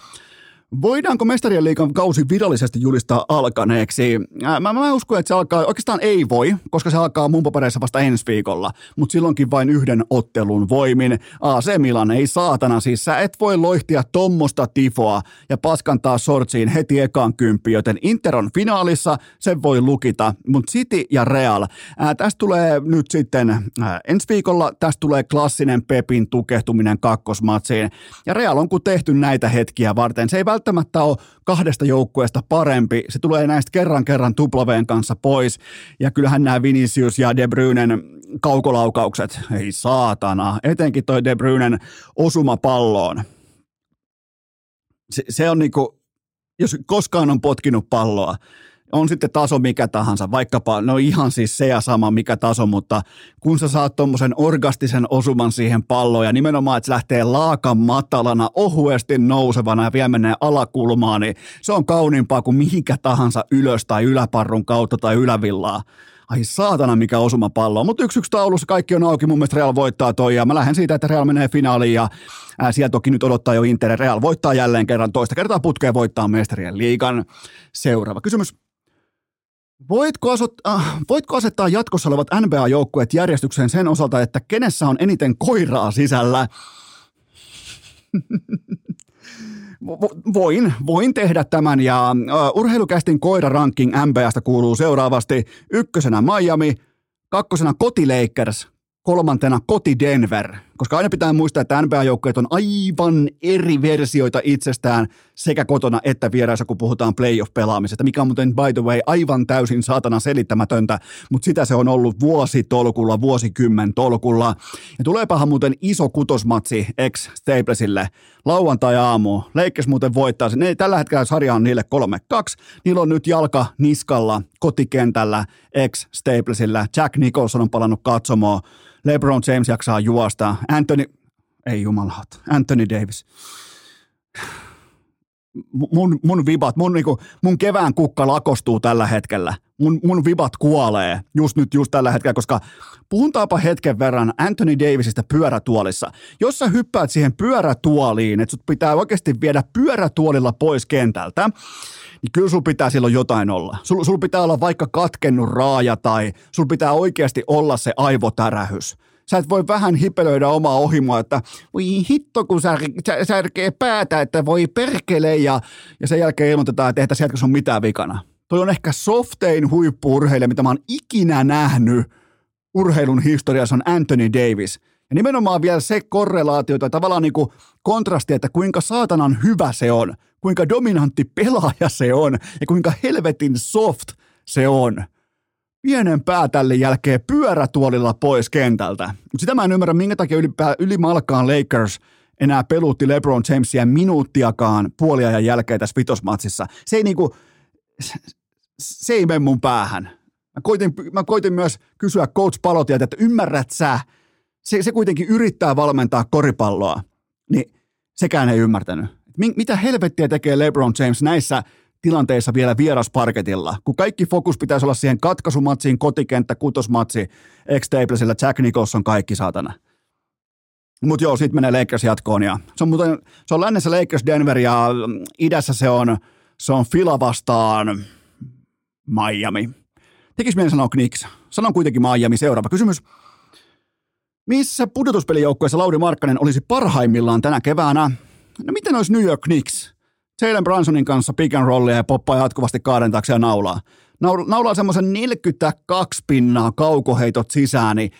Voidaanko mestarien liikan kausi virallisesti julistaa alkaneeksi? Mä, mä uskon, että se alkaa, oikeastaan ei voi, koska se alkaa mun papereissa vasta ensi viikolla, mutta silloinkin vain yhden ottelun voimin. AC Milan ei saatana, siis sä et voi loihtia tommosta tifoa ja paskantaa sortsiin heti ekaan kymppi, joten Inter on finaalissa, sen voi lukita, mutta City ja Real. Ää, tästä tulee nyt sitten ää, ensi viikolla, tästä tulee klassinen Pepin tukehtuminen kakkosmatsiin, ja Real on kun tehty näitä hetkiä varten, se ei välttämättä ole kahdesta joukkueesta parempi. Se tulee näistä kerran kerran tuplaveen kanssa pois. Ja kyllähän nämä Vinicius ja De Bruynen kaukolaukaukset, ei saatana, etenkin toi De Bruynen osuma palloon. Se, se on niinku, jos koskaan on potkinut palloa, on sitten taso mikä tahansa, vaikkapa, no ihan siis se ja sama mikä taso, mutta kun sä saat tuommoisen orgastisen osuman siihen palloon ja nimenomaan, että se lähtee laakan matalana, ohuesti nousevana ja vielä menee alakulmaan, niin se on kauniimpaa kuin mihinkä tahansa ylös tai yläparrun kautta tai ylävillaa. Ai saatana, mikä osuma pallo. Mutta yksi yksi taulussa kaikki on auki. Mun mielestä Real voittaa toi ja mä lähden siitä, että Real menee finaaliin ja ää, siellä toki nyt odottaa jo Inter. Real voittaa jälleen kerran toista kertaa putkeen voittaa mestarien liigan. Seuraava kysymys. Voitko, asut, äh, voitko asettaa jatkossa olevat NBA-joukkueet järjestykseen sen osalta, että kenessä on eniten koiraa sisällä? [LAUGHS] voin, voin tehdä tämän ja uh, urheilukästin koiraranking NBAsta kuuluu seuraavasti ykkösenä Miami, kakkosena koti Lakers, kolmantena koti Denver, koska aina pitää muistaa, että NBA-joukkueet on aivan eri versioita itsestään sekä kotona että vieraissa, kun puhutaan playoff-pelaamisesta, mikä on muuten by the way aivan täysin saatana selittämätöntä, mutta sitä se on ollut vuositolkulla, vuosikymmen tolkulla. Ja tuleepahan muuten iso kutosmatsi ex Staplesille lauantai-aamu. Leikkes muuten voittaa se. Ne, tällä hetkellä sarja on niille 3-2. Niillä on nyt jalka niskalla kotikentällä ex Staplesillä. Jack Nicholson on palannut katsomaan LeBron James jaksaa juosta. Anthony, ei jumalat, Anthony Davis. Mun, mun vibat, mun, niinku, mun kevään kukka lakostuu tällä hetkellä. Mun, mun vibat kuolee just nyt, just tällä hetkellä, koska puhutaanpa hetken verran Anthony Davisista pyörätuolissa. Jos sä hyppäät siihen pyörätuoliin, että sut pitää oikeasti viedä pyörätuolilla pois kentältä, niin kyllä sulla pitää silloin jotain olla. Sulla sul pitää olla vaikka katkennut raaja tai sulla pitää oikeasti olla se aivotärähys. Sä et voi vähän hipelöidä omaa ohimoa, että voi hitto, kun sär, särkee päätä, että voi perkele ja, ja sen jälkeen ilmoitetaan, että ei tässä on mitään vikana. Toi on ehkä softein huippuurheilija, mitä mä oon ikinä nähnyt urheilun historiassa on Anthony Davis. Ja nimenomaan vielä se korrelaatio tai tavallaan niin kuin kontrasti, että kuinka saatanan hyvä se on kuinka dominantti pelaaja se on ja kuinka helvetin soft se on. Pienen päätällin jälkeen pyörätuolilla pois kentältä. Sitä mä en ymmärrä, minkä takia ylipä, ylimalkaan Lakers enää pelutti LeBron Jamesia minuuttiakaan puoliajan jälkeen tässä vitosmatsissa. Se ei niinku, se ei mene mun päähän. Mä koitin, mä koitin myös kysyä coach Palotielta, että ymmärrät sä, se, se kuitenkin yrittää valmentaa koripalloa, niin sekään ei ymmärtänyt. Mitä helvettiä tekee LeBron James näissä tilanteissa vielä vierasparketilla, kun kaikki fokus pitäisi olla siihen katkaisumatsiin, kotikenttä, kutosmatsi, x sillä Jack Nicholson kaikki saatana. Mutta joo, sitten menee Lakers jatkoon ja se on, muuten, se on lännessä Lakers Denver ja idässä se on, se on Fila vastaan Miami. Tekis mieli sanoa Knicks. Sanon kuitenkin Miami. Seuraava kysymys. Missä pudotuspelijoukkueessa Lauri Markkanen olisi parhaimmillaan tänä keväänä? No miten olisi New York Knicks? Jalen Bransonin kanssa pick and rollia ja poppaa jatkuvasti kaadentaakseen naulaa. Naulaa semmoisen 42 pinnaa kaukoheitot sisään niin,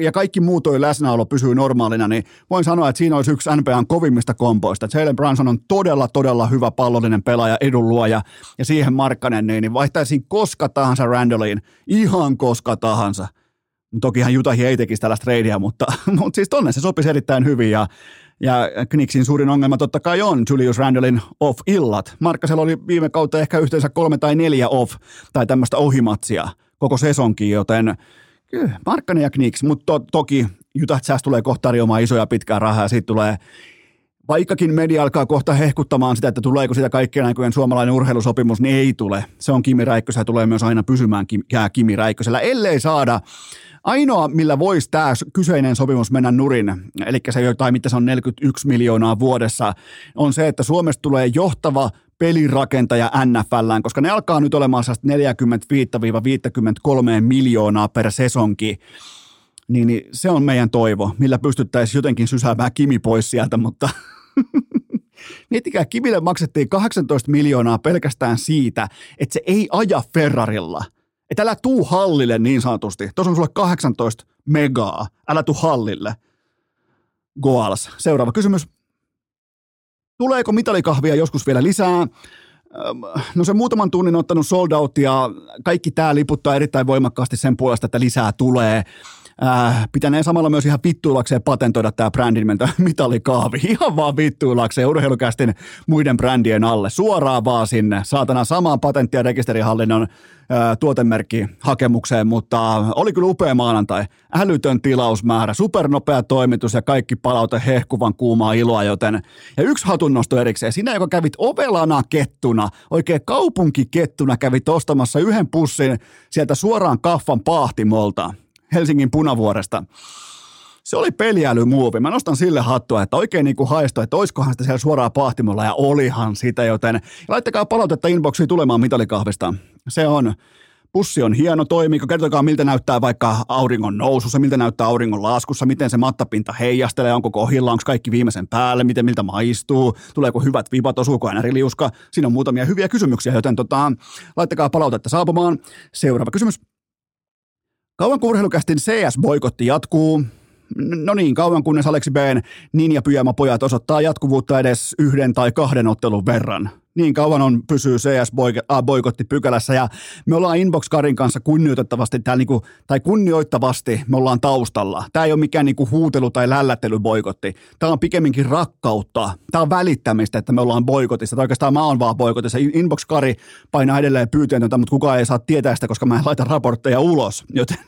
ja kaikki muu toi läsnäolo pysyy normaalina, niin voin sanoa, että siinä olisi yksi NBAn kovimmista kompoista. Jalen Branson on todella, todella hyvä pallollinen pelaaja, edunluoja ja siihen Markkanen, niin, niin vaihtaisin koska tahansa Randalliin, ihan koska tahansa. Tokihan Jutahi ei tekisi tällaista tradea, mutta, [LAUGHS] mutta siis tonne se sopisi erittäin hyvin ja ja Knicksin suurin ongelma totta kai on Julius Randallin off-illat. Markkasella oli viime kautta ehkä yhteensä kolme tai neljä off tai tämmöistä ohimatsia koko sesonkin, joten Markkanen ja Knicks, mutta to, toki Utah Jazz tulee kohta tarjoamaan isoja pitkää rahaa ja siitä tulee Vaikkakin media alkaa kohta hehkuttamaan sitä, että tuleeko sitä kaikkien aikojen suomalainen urheilusopimus, niin ei tule. Se on Kimi Räikkösellä tulee myös aina pysymään Kimi Räikkösellä, ellei saada Ainoa, millä voisi tämä kyseinen sopimus mennä nurin, eli se jotain, mitä se on 41 miljoonaa vuodessa, on se, että Suomesta tulee johtava pelirakentaja NFLään, koska ne alkaa nyt olemaan 45-53 miljoonaa per sesonki. Niin, niin se on meidän toivo, millä pystyttäisiin jotenkin sysäämään Kimi pois sieltä, mutta [LAUGHS] Miettikää, Kimille maksettiin 18 miljoonaa pelkästään siitä, että se ei aja Ferrarilla – että älä tuu hallille niin sanotusti. Tuossa on sulle 18 megaa. Älä tuu hallille. Goals. Seuraava kysymys. Tuleeko mitalikahvia joskus vielä lisää? No se muutaman tunnin ottanut sold out ja kaikki tämä liputtaa erittäin voimakkaasti sen puolesta, että lisää tulee äh, pitäneen samalla myös ihan vittuilakseen patentoida tämä brändin [LAUGHS] mitalikaavi. Ihan vaan vittuilakseen urheilukästin muiden brändien alle. Suoraan vaan sinne. Saatana samaan patentti- ja rekisterihallinnon äh, tuotemerkki hakemukseen, mutta oli kyllä upea maanantai. Älytön tilausmäärä, supernopea toimitus ja kaikki palaute hehkuvan kuumaa iloa, joten ja yksi hatunnosto erikseen. Sinä, joka kävit ovelana kettuna, oikein kaupunkikettuna kävit ostamassa yhden pussin sieltä suoraan kaffan pahtimolta. Helsingin punavuoresta. Se oli peliälymuovi. Mä nostan sille hattua, että oikein niin kuin haisto, että oiskohan sitä siellä suoraan pahtimolla ja olihan sitä, joten laittakaa palautetta inboxiin tulemaan mitalikahvista. Se on, pussi on hieno, toimiiko, kertokaa miltä näyttää vaikka auringon nousussa, miltä näyttää auringon laskussa, miten se mattapinta heijastelee, onko kohilla, onko kaikki viimeisen päälle, miten miltä maistuu, tuleeko hyvät vipat, osuuko liuska. Siinä on muutamia hyviä kysymyksiä, joten tota, laittakaa palautetta saapumaan. Seuraava kysymys. Kauan urheilukästin CS-boikotti jatkuu. No niin, kauan kunnes Aleksi B. Ninja Pyjama pojat osoittaa jatkuvuutta edes yhden tai kahden ottelun verran niin kauan on pysyy CS-boikotti pykälässä ja me ollaan Inbox Karin kanssa kunnioitettavasti täällä niinku, tai kunnioittavasti me ollaan taustalla. Tämä ei ole mikään niinku huutelu tai boikotti. Tämä on pikemminkin rakkautta. Tämä on välittämistä, että me ollaan boikotissa. Tai oikeastaan mä oon vaan boikotissa. Inbox Kari painaa edelleen pyyteetöntä, mutta kukaan ei saa tietää sitä, koska mä en laita raportteja ulos. Joten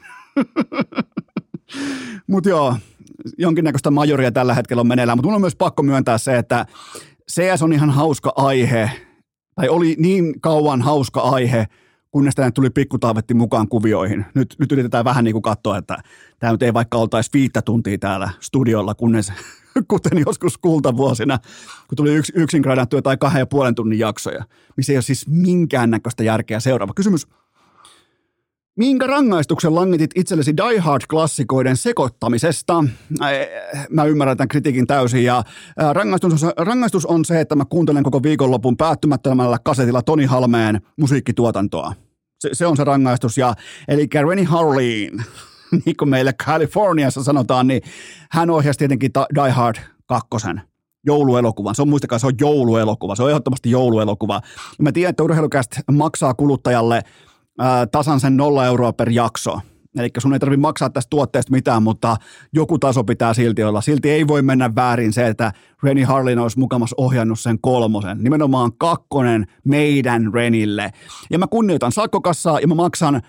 [LAUGHS] mutta joo, jonkinnäköistä majoria tällä hetkellä on meneillään, mutta mun on myös pakko myöntää se, että CS on ihan hauska aihe, tai oli niin kauan hauska aihe, kunnes tänne tuli pikkutaavetti mukaan kuvioihin. Nyt, nyt yritetään vähän niin kuin katsoa, että tämä nyt ei vaikka oltaisi viittä tuntia täällä studiolla, kunnes, [LAUGHS] kuten joskus kultavuosina, kun tuli yks, yksin gradattuja tai kahden ja puolen tunnin jaksoja, missä ei ole siis minkäännäköistä järkeä. Seuraava kysymys. Minkä rangaistuksen langitit itsellesi Die Hard-klassikoiden sekoittamisesta? Mä ymmärrän tämän kritiikin täysin ja rangaistus on, rangaistus on se, että mä kuuntelen koko viikonlopun päättymättömällä kasetilla Toni Halmeen musiikkituotantoa. Se, se on se rangaistus. Ja, eli Rennie Harleen, [LAUGHS] niin kuin meille Kaliforniassa sanotaan, niin hän ohjasi tietenkin Die Hard kakkosen jouluelokuvan. Se on muistakaa, se on jouluelokuva. Se on ehdottomasti jouluelokuva. Mä tiedän, että urheilukästä maksaa kuluttajalle – ää, tasan sen nolla euroa per jakso. Eli sun ei tarvitse maksaa tästä tuotteesta mitään, mutta joku taso pitää silti olla. Silti ei voi mennä väärin se, että Reni Harlin olisi mukamas ohjannut sen kolmosen. Nimenomaan kakkonen meidän Renille. Ja mä kunnioitan sakkokassaa ja mä maksan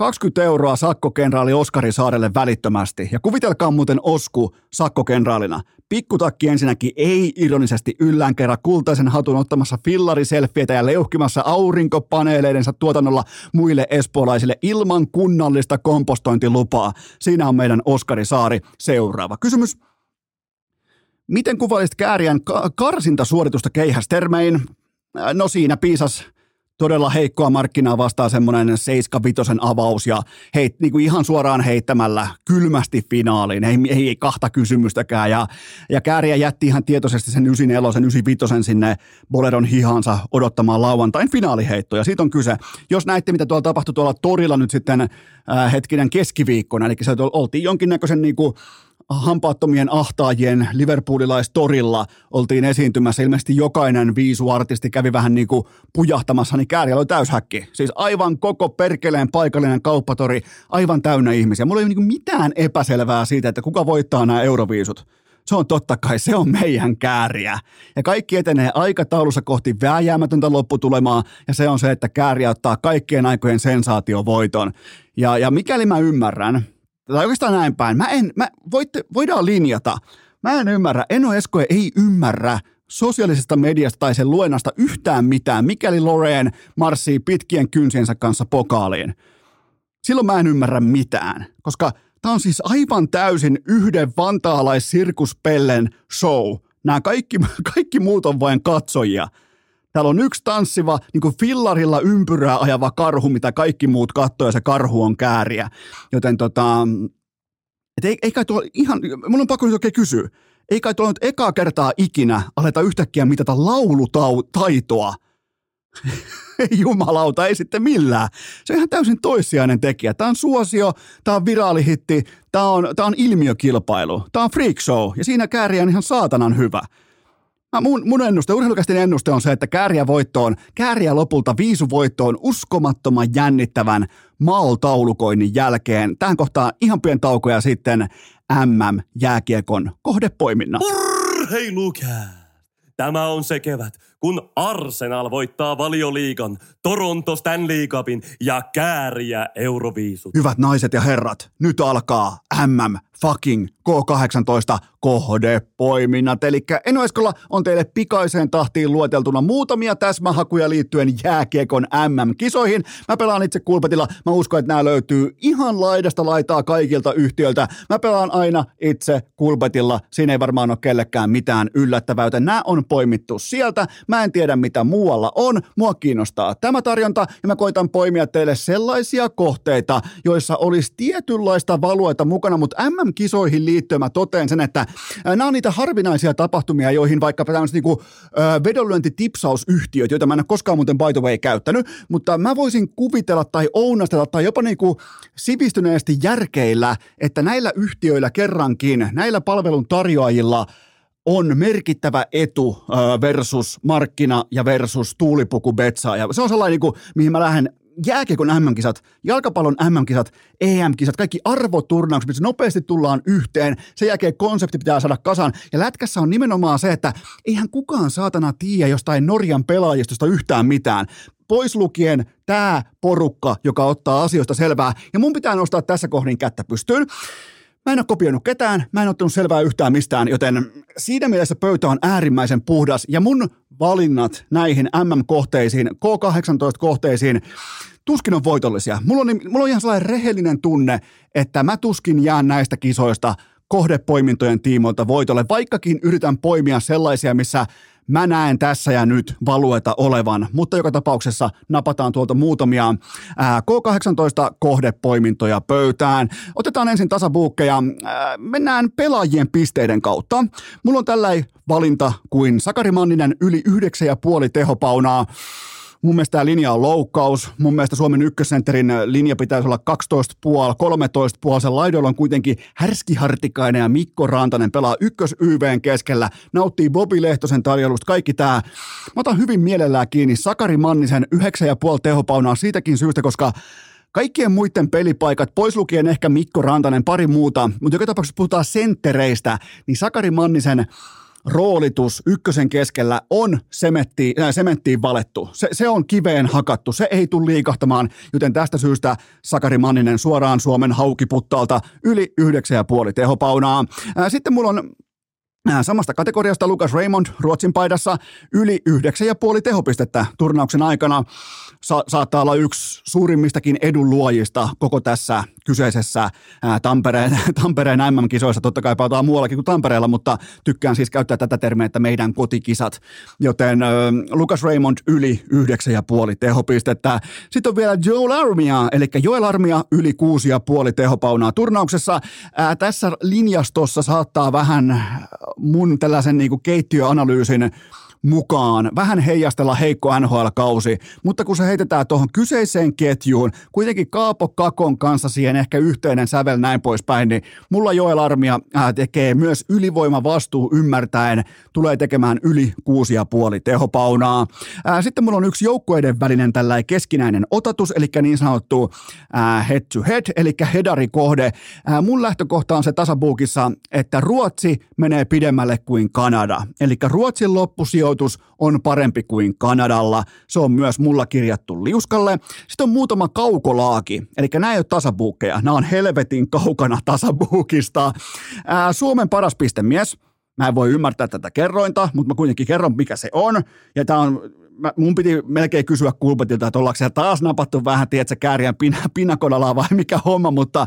20 euroa sakkokenraali Oskari Saarelle välittömästi. Ja kuvitelkaa muuten Osku sakkokenraalina. Pikkutakki ensinnäkin ei ironisesti yllään kerran kultaisen hatun ottamassa fillariselfietä ja leuhkimassa aurinkopaneeleidensa tuotannolla muille espoolaisille ilman kunnallista kompostointilupaa. Siinä on meidän Oskari Saari. Seuraava kysymys. Miten kuvailisit Kääriän ka- karsintasuoritusta keihästermein? No siinä piisas todella heikkoa markkinaa vastaan semmoinen 7 avaus ja heit, niin kuin ihan suoraan heittämällä kylmästi finaaliin, ei, ei, kahta kysymystäkään ja, ja Kääriä jätti ihan tietoisesti sen 94, sen 95 sinne Boledon hihansa odottamaan lauantain finaaliheittoja. Siitä on kyse. Jos näitte, mitä tuolla tapahtui tuolla torilla nyt sitten äh, hetkinen keskiviikkona, eli se oltiin jonkinnäköisen niin kuin hampaattomien ahtaajien Liverpoolilaistorilla oltiin esiintymässä. Ilmeisesti jokainen viisuartisti kävi vähän niin kuin pujahtamassa, niin Kääriä oli täyshäkki. Siis aivan koko perkeleen paikallinen kauppatori, aivan täynnä ihmisiä. Mulla ei ole niin mitään epäselvää siitä, että kuka voittaa nämä euroviisut. Se on totta kai, se on meidän kääriä. Ja kaikki etenee aikataulussa kohti vääjäämätöntä lopputulemaa, ja se on se, että kääriä ottaa kaikkien aikojen sensaatiovoiton. Ja, ja mikäli mä ymmärrän, tai oikeastaan näin päin. Mä en, mä, voitte, voidaan linjata. Mä en ymmärrä, Eno Esko ei ymmärrä sosiaalisesta mediasta tai sen luennasta yhtään mitään, mikäli Loreen marssii pitkien kynsiensä kanssa pokaaliin. Silloin mä en ymmärrä mitään, koska tämä on siis aivan täysin yhden vantaalais-sirkuspellen show. Nämä kaikki, [LAUGHS] kaikki muut on vain katsojia. Täällä on yksi tanssiva, niin kuin fillarilla ympyrää ajava karhu, mitä kaikki muut katsoo, ja se karhu on kääriä. Joten tota, et ei, ei kai tuo ihan, mun on pakko nyt oikein kysyä, ei kai tuolla nyt ekaa kertaa ikinä aleta yhtäkkiä mitata laulutaitoa. [LAUGHS] jumalauta, ei sitten millään. Se on ihan täysin toissijainen tekijä. Tämä on suosio, tämä on viraalihitti, tämä on, tämä on ilmiökilpailu, tämä on freak show, ja siinä kääriä on ihan saatanan hyvä. Mun, mun ennuste, urheilukästin ennuste on se, että kääriä voittoon, kääriä lopulta viisu voittoon uskomattoman jännittävän mal-taulukoinnin jälkeen. Tähän kohtaan ihan pieni tauko ja sitten MM-jääkiekon kohdepoiminna. Urheilukää! Tämä on se kevät, kun Arsenal voittaa valioliigan, Toronto Stanley Cupin ja kääriä Euroviisut. Hyvät naiset ja herrat, nyt alkaa MM fucking K18 kohdepoiminnat. Eli Eno on teille pikaiseen tahtiin lueteltuna muutamia täsmähakuja liittyen jääkiekon MM-kisoihin. Mä pelaan itse kulpetilla. Mä uskon, että nämä löytyy ihan laidasta laitaa kaikilta yhtiöiltä. Mä pelaan aina itse kulpetilla. Siinä ei varmaan ole kellekään mitään yllättävää, joten nämä on poimittu sieltä. Mä en tiedä, mitä muualla on. Mua kiinnostaa tämä tarjonta ja mä koitan poimia teille sellaisia kohteita, joissa olisi tietynlaista valueta mukana, mutta MM-kisoihin liittyen mä toteen sen, että nämä on niitä harvinaisia tapahtumia, joihin vaikka tämmöiset niinku, vedonlyöntitipsausyhtiöt, joita mä en ole koskaan muuten by the way käyttänyt, mutta mä voisin kuvitella tai ounastella tai jopa niinku sivistyneesti järkeillä, että näillä yhtiöillä kerrankin, näillä palvelun tarjoajilla – on merkittävä etu versus markkina ja versus tuulipuku betsaa. Ja se on sellainen, kuin, mihin mä lähden jääkiekon MM-kisat, jalkapallon MM-kisat, EM-kisat, kaikki arvoturnaukset, missä nopeasti tullaan yhteen, sen jälkeen konsepti pitää saada kasaan. Ja lätkässä on nimenomaan se, että eihän kukaan saatana tiedä jostain Norjan pelaajistosta yhtään mitään pois lukien tämä porukka, joka ottaa asioista selvää. Ja mun pitää nostaa tässä kohdin kättä pystyyn. Mä en ole kopioinut ketään, mä en ottanut selvää yhtään mistään, joten siinä mielessä pöytä on äärimmäisen puhdas ja mun valinnat näihin MM-kohteisiin, K18-kohteisiin, tuskin on voitollisia. Mulla on, mulla on ihan sellainen rehellinen tunne, että mä tuskin jään näistä kisoista kohdepoimintojen tiimoilta voitolle, vaikkakin yritän poimia sellaisia, missä mä näen tässä ja nyt valueta olevan, mutta joka tapauksessa napataan tuolta muutamia ää, K18 kohdepoimintoja pöytään. Otetaan ensin tasabuukkeja, ää, mennään pelaajien pisteiden kautta. Mulla on tällainen valinta kuin Sakari Manninen yli 9,5 tehopaunaa. Mun mielestä tämä linja on loukkaus. Mun mielestä Suomen ykkössentterin linja pitäisi olla 12,5, 13,5. Sen laidoilla on kuitenkin härskihartikainen ja Mikko Rantanen pelaa ykkös YVn keskellä. Nauttii Bobi Lehtosen tarjoulusta. Kaikki tämä. Mä otan hyvin mielellään kiinni Sakari Mannisen 9,5 tehopaunaa siitäkin syystä, koska Kaikkien muiden pelipaikat, pois lukien ehkä Mikko Rantanen, pari muuta, mutta joka tapauksessa puhutaan senttereistä, niin Sakari Mannisen roolitus ykkösen keskellä on sementti, äh, sementtiin valettu. Se, se on kiveen hakattu, se ei tule liikahtamaan, joten tästä syystä Sakari Manninen suoraan Suomen haukiputtaalta yli 9,5 tehopaunaa. Äh, sitten mulla on Samasta kategoriasta Lucas Raymond Ruotsin paidassa yli 9,5 tehopistettä turnauksen aikana sa- saattaa olla yksi suurimmistakin edunluojista koko tässä kyseisessä ää, Tampereen, [LAUGHS] Tampereen MM-kisoissa. Totta kai pelataan muuallakin kuin Tampereella, mutta tykkään siis käyttää tätä termiä, että meidän kotikisat. Joten ää, Lucas Raymond yli 9,5 tehopistettä. Sitten on vielä Joel Armia, eli Joel Armia yli 6,5 tehopaunaa turnauksessa. Ää, tässä linjastossa saattaa vähän mun tällaisen niin kuin keittiöanalyysin mukaan, vähän heijastella heikko NHL-kausi, mutta kun se heitetään tuohon kyseiseen ketjuun, kuitenkin Kaapo Kakon kanssa siihen ehkä yhteinen sävel näin poispäin, niin mulla Joel Armia äh, tekee myös ylivoima vastuu ymmärtäen, tulee tekemään yli 6,5 tehopaunaa. Äh, sitten mulla on yksi joukkueiden välinen tällainen keskinäinen otatus, eli niin sanottu äh, head to head, eli hedarikohde. Mun lähtökohta on se tasabuukissa, että Ruotsi menee pidemmälle kuin Kanada, eli Ruotsin loppusijoitus sijoitus on parempi kuin Kanadalla. Se on myös mulla kirjattu liuskalle. Sitten on muutama kaukolaaki, eli nämä ei ole tasabuukkeja, nämä on helvetin kaukana tasabuukista. Ää, Suomen paras pistemies, Mä en voi ymmärtää tätä kerrointa, mutta mä kuitenkin kerron, mikä se on. Ja tää on, mä, mun piti melkein kysyä Kulpetilta, että ollaanko siellä taas napattu vähän, tiedätkö, kääriän pin, pinnakodalaa vai mikä homma, mutta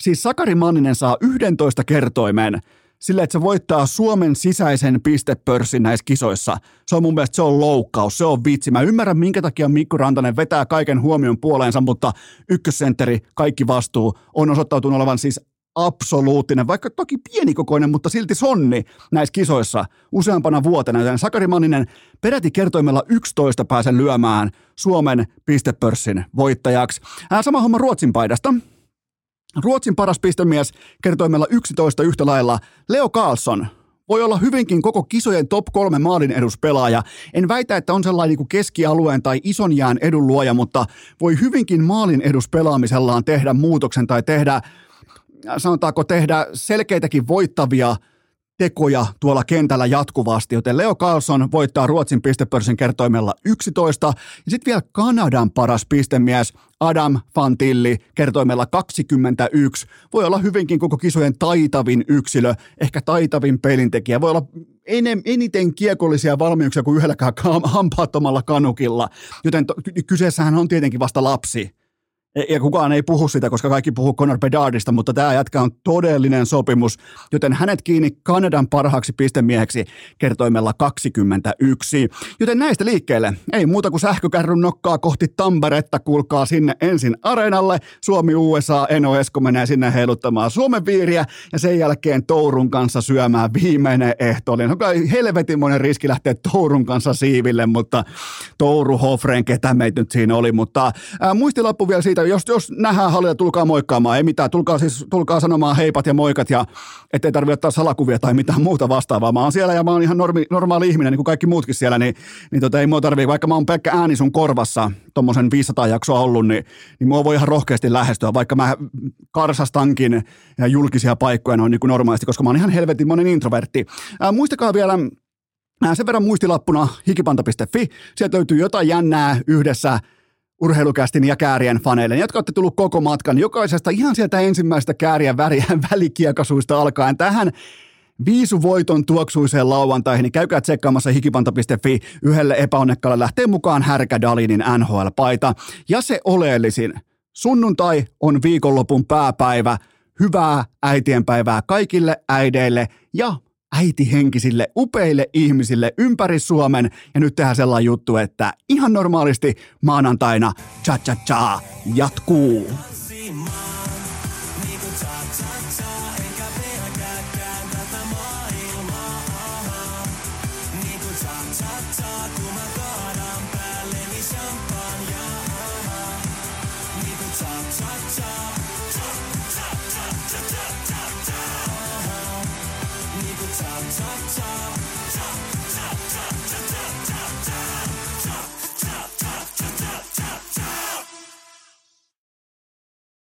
siis Sakari Manninen saa 11 kertoimen sillä, että se voittaa Suomen sisäisen pistepörssin näissä kisoissa. Se on mun mielestä se on loukkaus, se on vitsi. Mä ymmärrän, minkä takia Mikko Rantanen vetää kaiken huomion puoleensa, mutta ykkössentteri, kaikki vastuu, on osoittautunut olevan siis absoluuttinen, vaikka toki pienikokoinen, mutta silti sonni näissä kisoissa useampana vuotena. Joten Sakari Manninen peräti kertoimella 11 pääsen lyömään Suomen pistepörssin voittajaksi. Sama homma Ruotsin paidasta. Ruotsin paras pistemies kertoi meillä 11 yhtä lailla Leo Carlson. Voi olla hyvinkin koko kisojen top kolme maalin eduspelaaja. En väitä, että on sellainen niin keskialueen tai ison jään edun luoja, mutta voi hyvinkin maalin eduspelaamisellaan tehdä muutoksen tai tehdä, sanotaanko tehdä selkeitäkin voittavia – tekoja tuolla kentällä jatkuvasti, joten Leo Carlson voittaa Ruotsin pistepörssin kertoimella 11, ja sitten vielä Kanadan paras pistemies Adam Fantilli kertoimella 21. Voi olla hyvinkin koko kisojen taitavin yksilö, ehkä taitavin pelintekijä. Voi olla enem, eniten kiekollisia valmiuksia kuin yhdelläkään hampaattomalla kanukilla, joten to, kyseessähän on tietenkin vasta lapsi ja kukaan ei puhu sitä, koska kaikki puhuu Conor Bedardista, mutta tämä jätkä on todellinen sopimus, joten hänet kiinni Kanadan parhaaksi pistemieheksi kertoimella 21. Joten näistä liikkeelle ei muuta kuin sähkökärryn nokkaa kohti Tamperetta, kuulkaa sinne ensin areenalle. Suomi, USA, Eno Esko menee sinne heiluttamaan Suomen viiriä ja sen jälkeen Tourun kanssa syömään viimeinen ehtoollinen. On kai helvetimoinen riski lähteä Tourun kanssa siiville, mutta Touru Hofren, ketä meitä nyt siinä oli, mutta ää, muistilappu vielä siitä, jos, jos nähdään hallita, tulkaa moikkaamaan. Ei mitään, tulkaa, siis, tulkaa sanomaan heipat ja moikat ja ettei tarvitse ottaa salakuvia tai mitään muuta vastaavaa. Mä oon siellä ja mä oon ihan normi, normaali ihminen, niin kuin kaikki muutkin siellä, niin, niin tota, ei mua tarvii, vaikka mä oon pelkkä ääni sun korvassa, tommosen 500 jaksoa ollut, niin, niin mua voi ihan rohkeasti lähestyä, vaikka mä karsastankin ja julkisia paikkoja noin niin kuin normaalisti, koska mä oon ihan helvetin monen introvertti. Ää, muistakaa vielä sen verran muistilappuna hikipanta.fi. Sieltä löytyy jotain jännää yhdessä urheilukästin ja käärien faneille, jotka olette tullut koko matkan jokaisesta ihan sieltä ensimmäisestä käärien väriä [LAUGHS] välikiekasuista alkaen tähän viisuvoiton tuoksuiseen lauantaihin, niin käykää tsekkaamassa hikipanta.fi. Yhdelle epäonnekkaalle lähtee mukaan Härkä Dalinin NHL-paita. Ja se oleellisin, sunnuntai on viikonlopun pääpäivä. Hyvää äitienpäivää kaikille äideille ja äitihenkisille, upeille ihmisille ympäri Suomen. Ja nyt tehdään sellainen juttu, että ihan normaalisti maanantaina cha cha cha jatkuu. Talk,